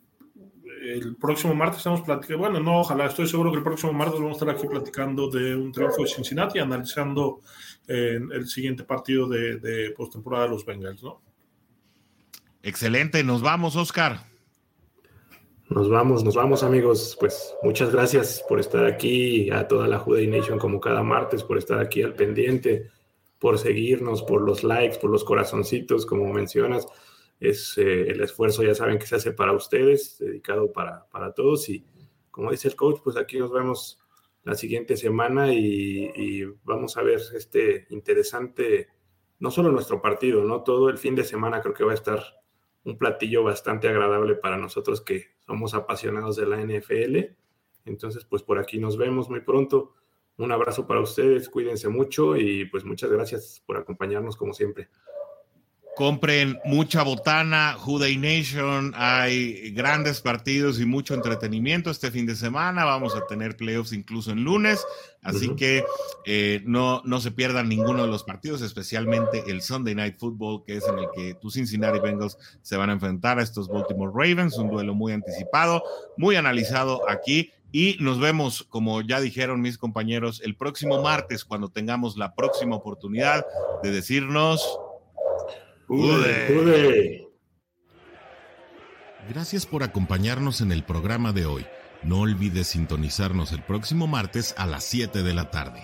el próximo martes estamos platicando. Bueno, no, ojalá. Estoy seguro que el próximo martes vamos a estar aquí platicando de un triunfo de Cincinnati, analizando eh, el siguiente partido de, de postemporada de los Bengals, ¿no? Excelente. Nos vamos, Oscar. Nos vamos, nos vamos amigos. Pues muchas gracias por estar aquí, a toda la Juday Nation como cada martes, por estar aquí al pendiente por seguirnos, por los likes, por los corazoncitos, como mencionas. Es eh, el esfuerzo, ya saben, que se hace para ustedes, dedicado para, para todos. Y como dice el coach, pues aquí nos vemos la siguiente semana y, vamos a ver este interesante, no solo nuestro partido, ¿no? Todo el fin de semana creo que va a estar un platillo bastante agradable para nosotros que somos apasionados de la NFL. Entonces, pues por aquí nos vemos muy pronto. Un abrazo para ustedes, cuídense mucho y pues muchas gracias por acompañarnos como siempre. Compren mucha botana, Juday Nation, hay grandes partidos y mucho entretenimiento este fin de semana, vamos a tener playoffs incluso en lunes, así que eh, no, no se pierdan ninguno de los partidos, especialmente el Sunday Night Football, que es en el que tus Cincinnati Bengals se van a enfrentar a estos Baltimore Ravens, un duelo muy anticipado, muy analizado aquí y nos vemos, como ya dijeron mis compañeros, el próximo martes cuando tengamos la próxima oportunidad de decirnos... Gracias por acompañarnos en el programa de hoy. No olvides sintonizarnos el próximo martes a las 7 de la tarde.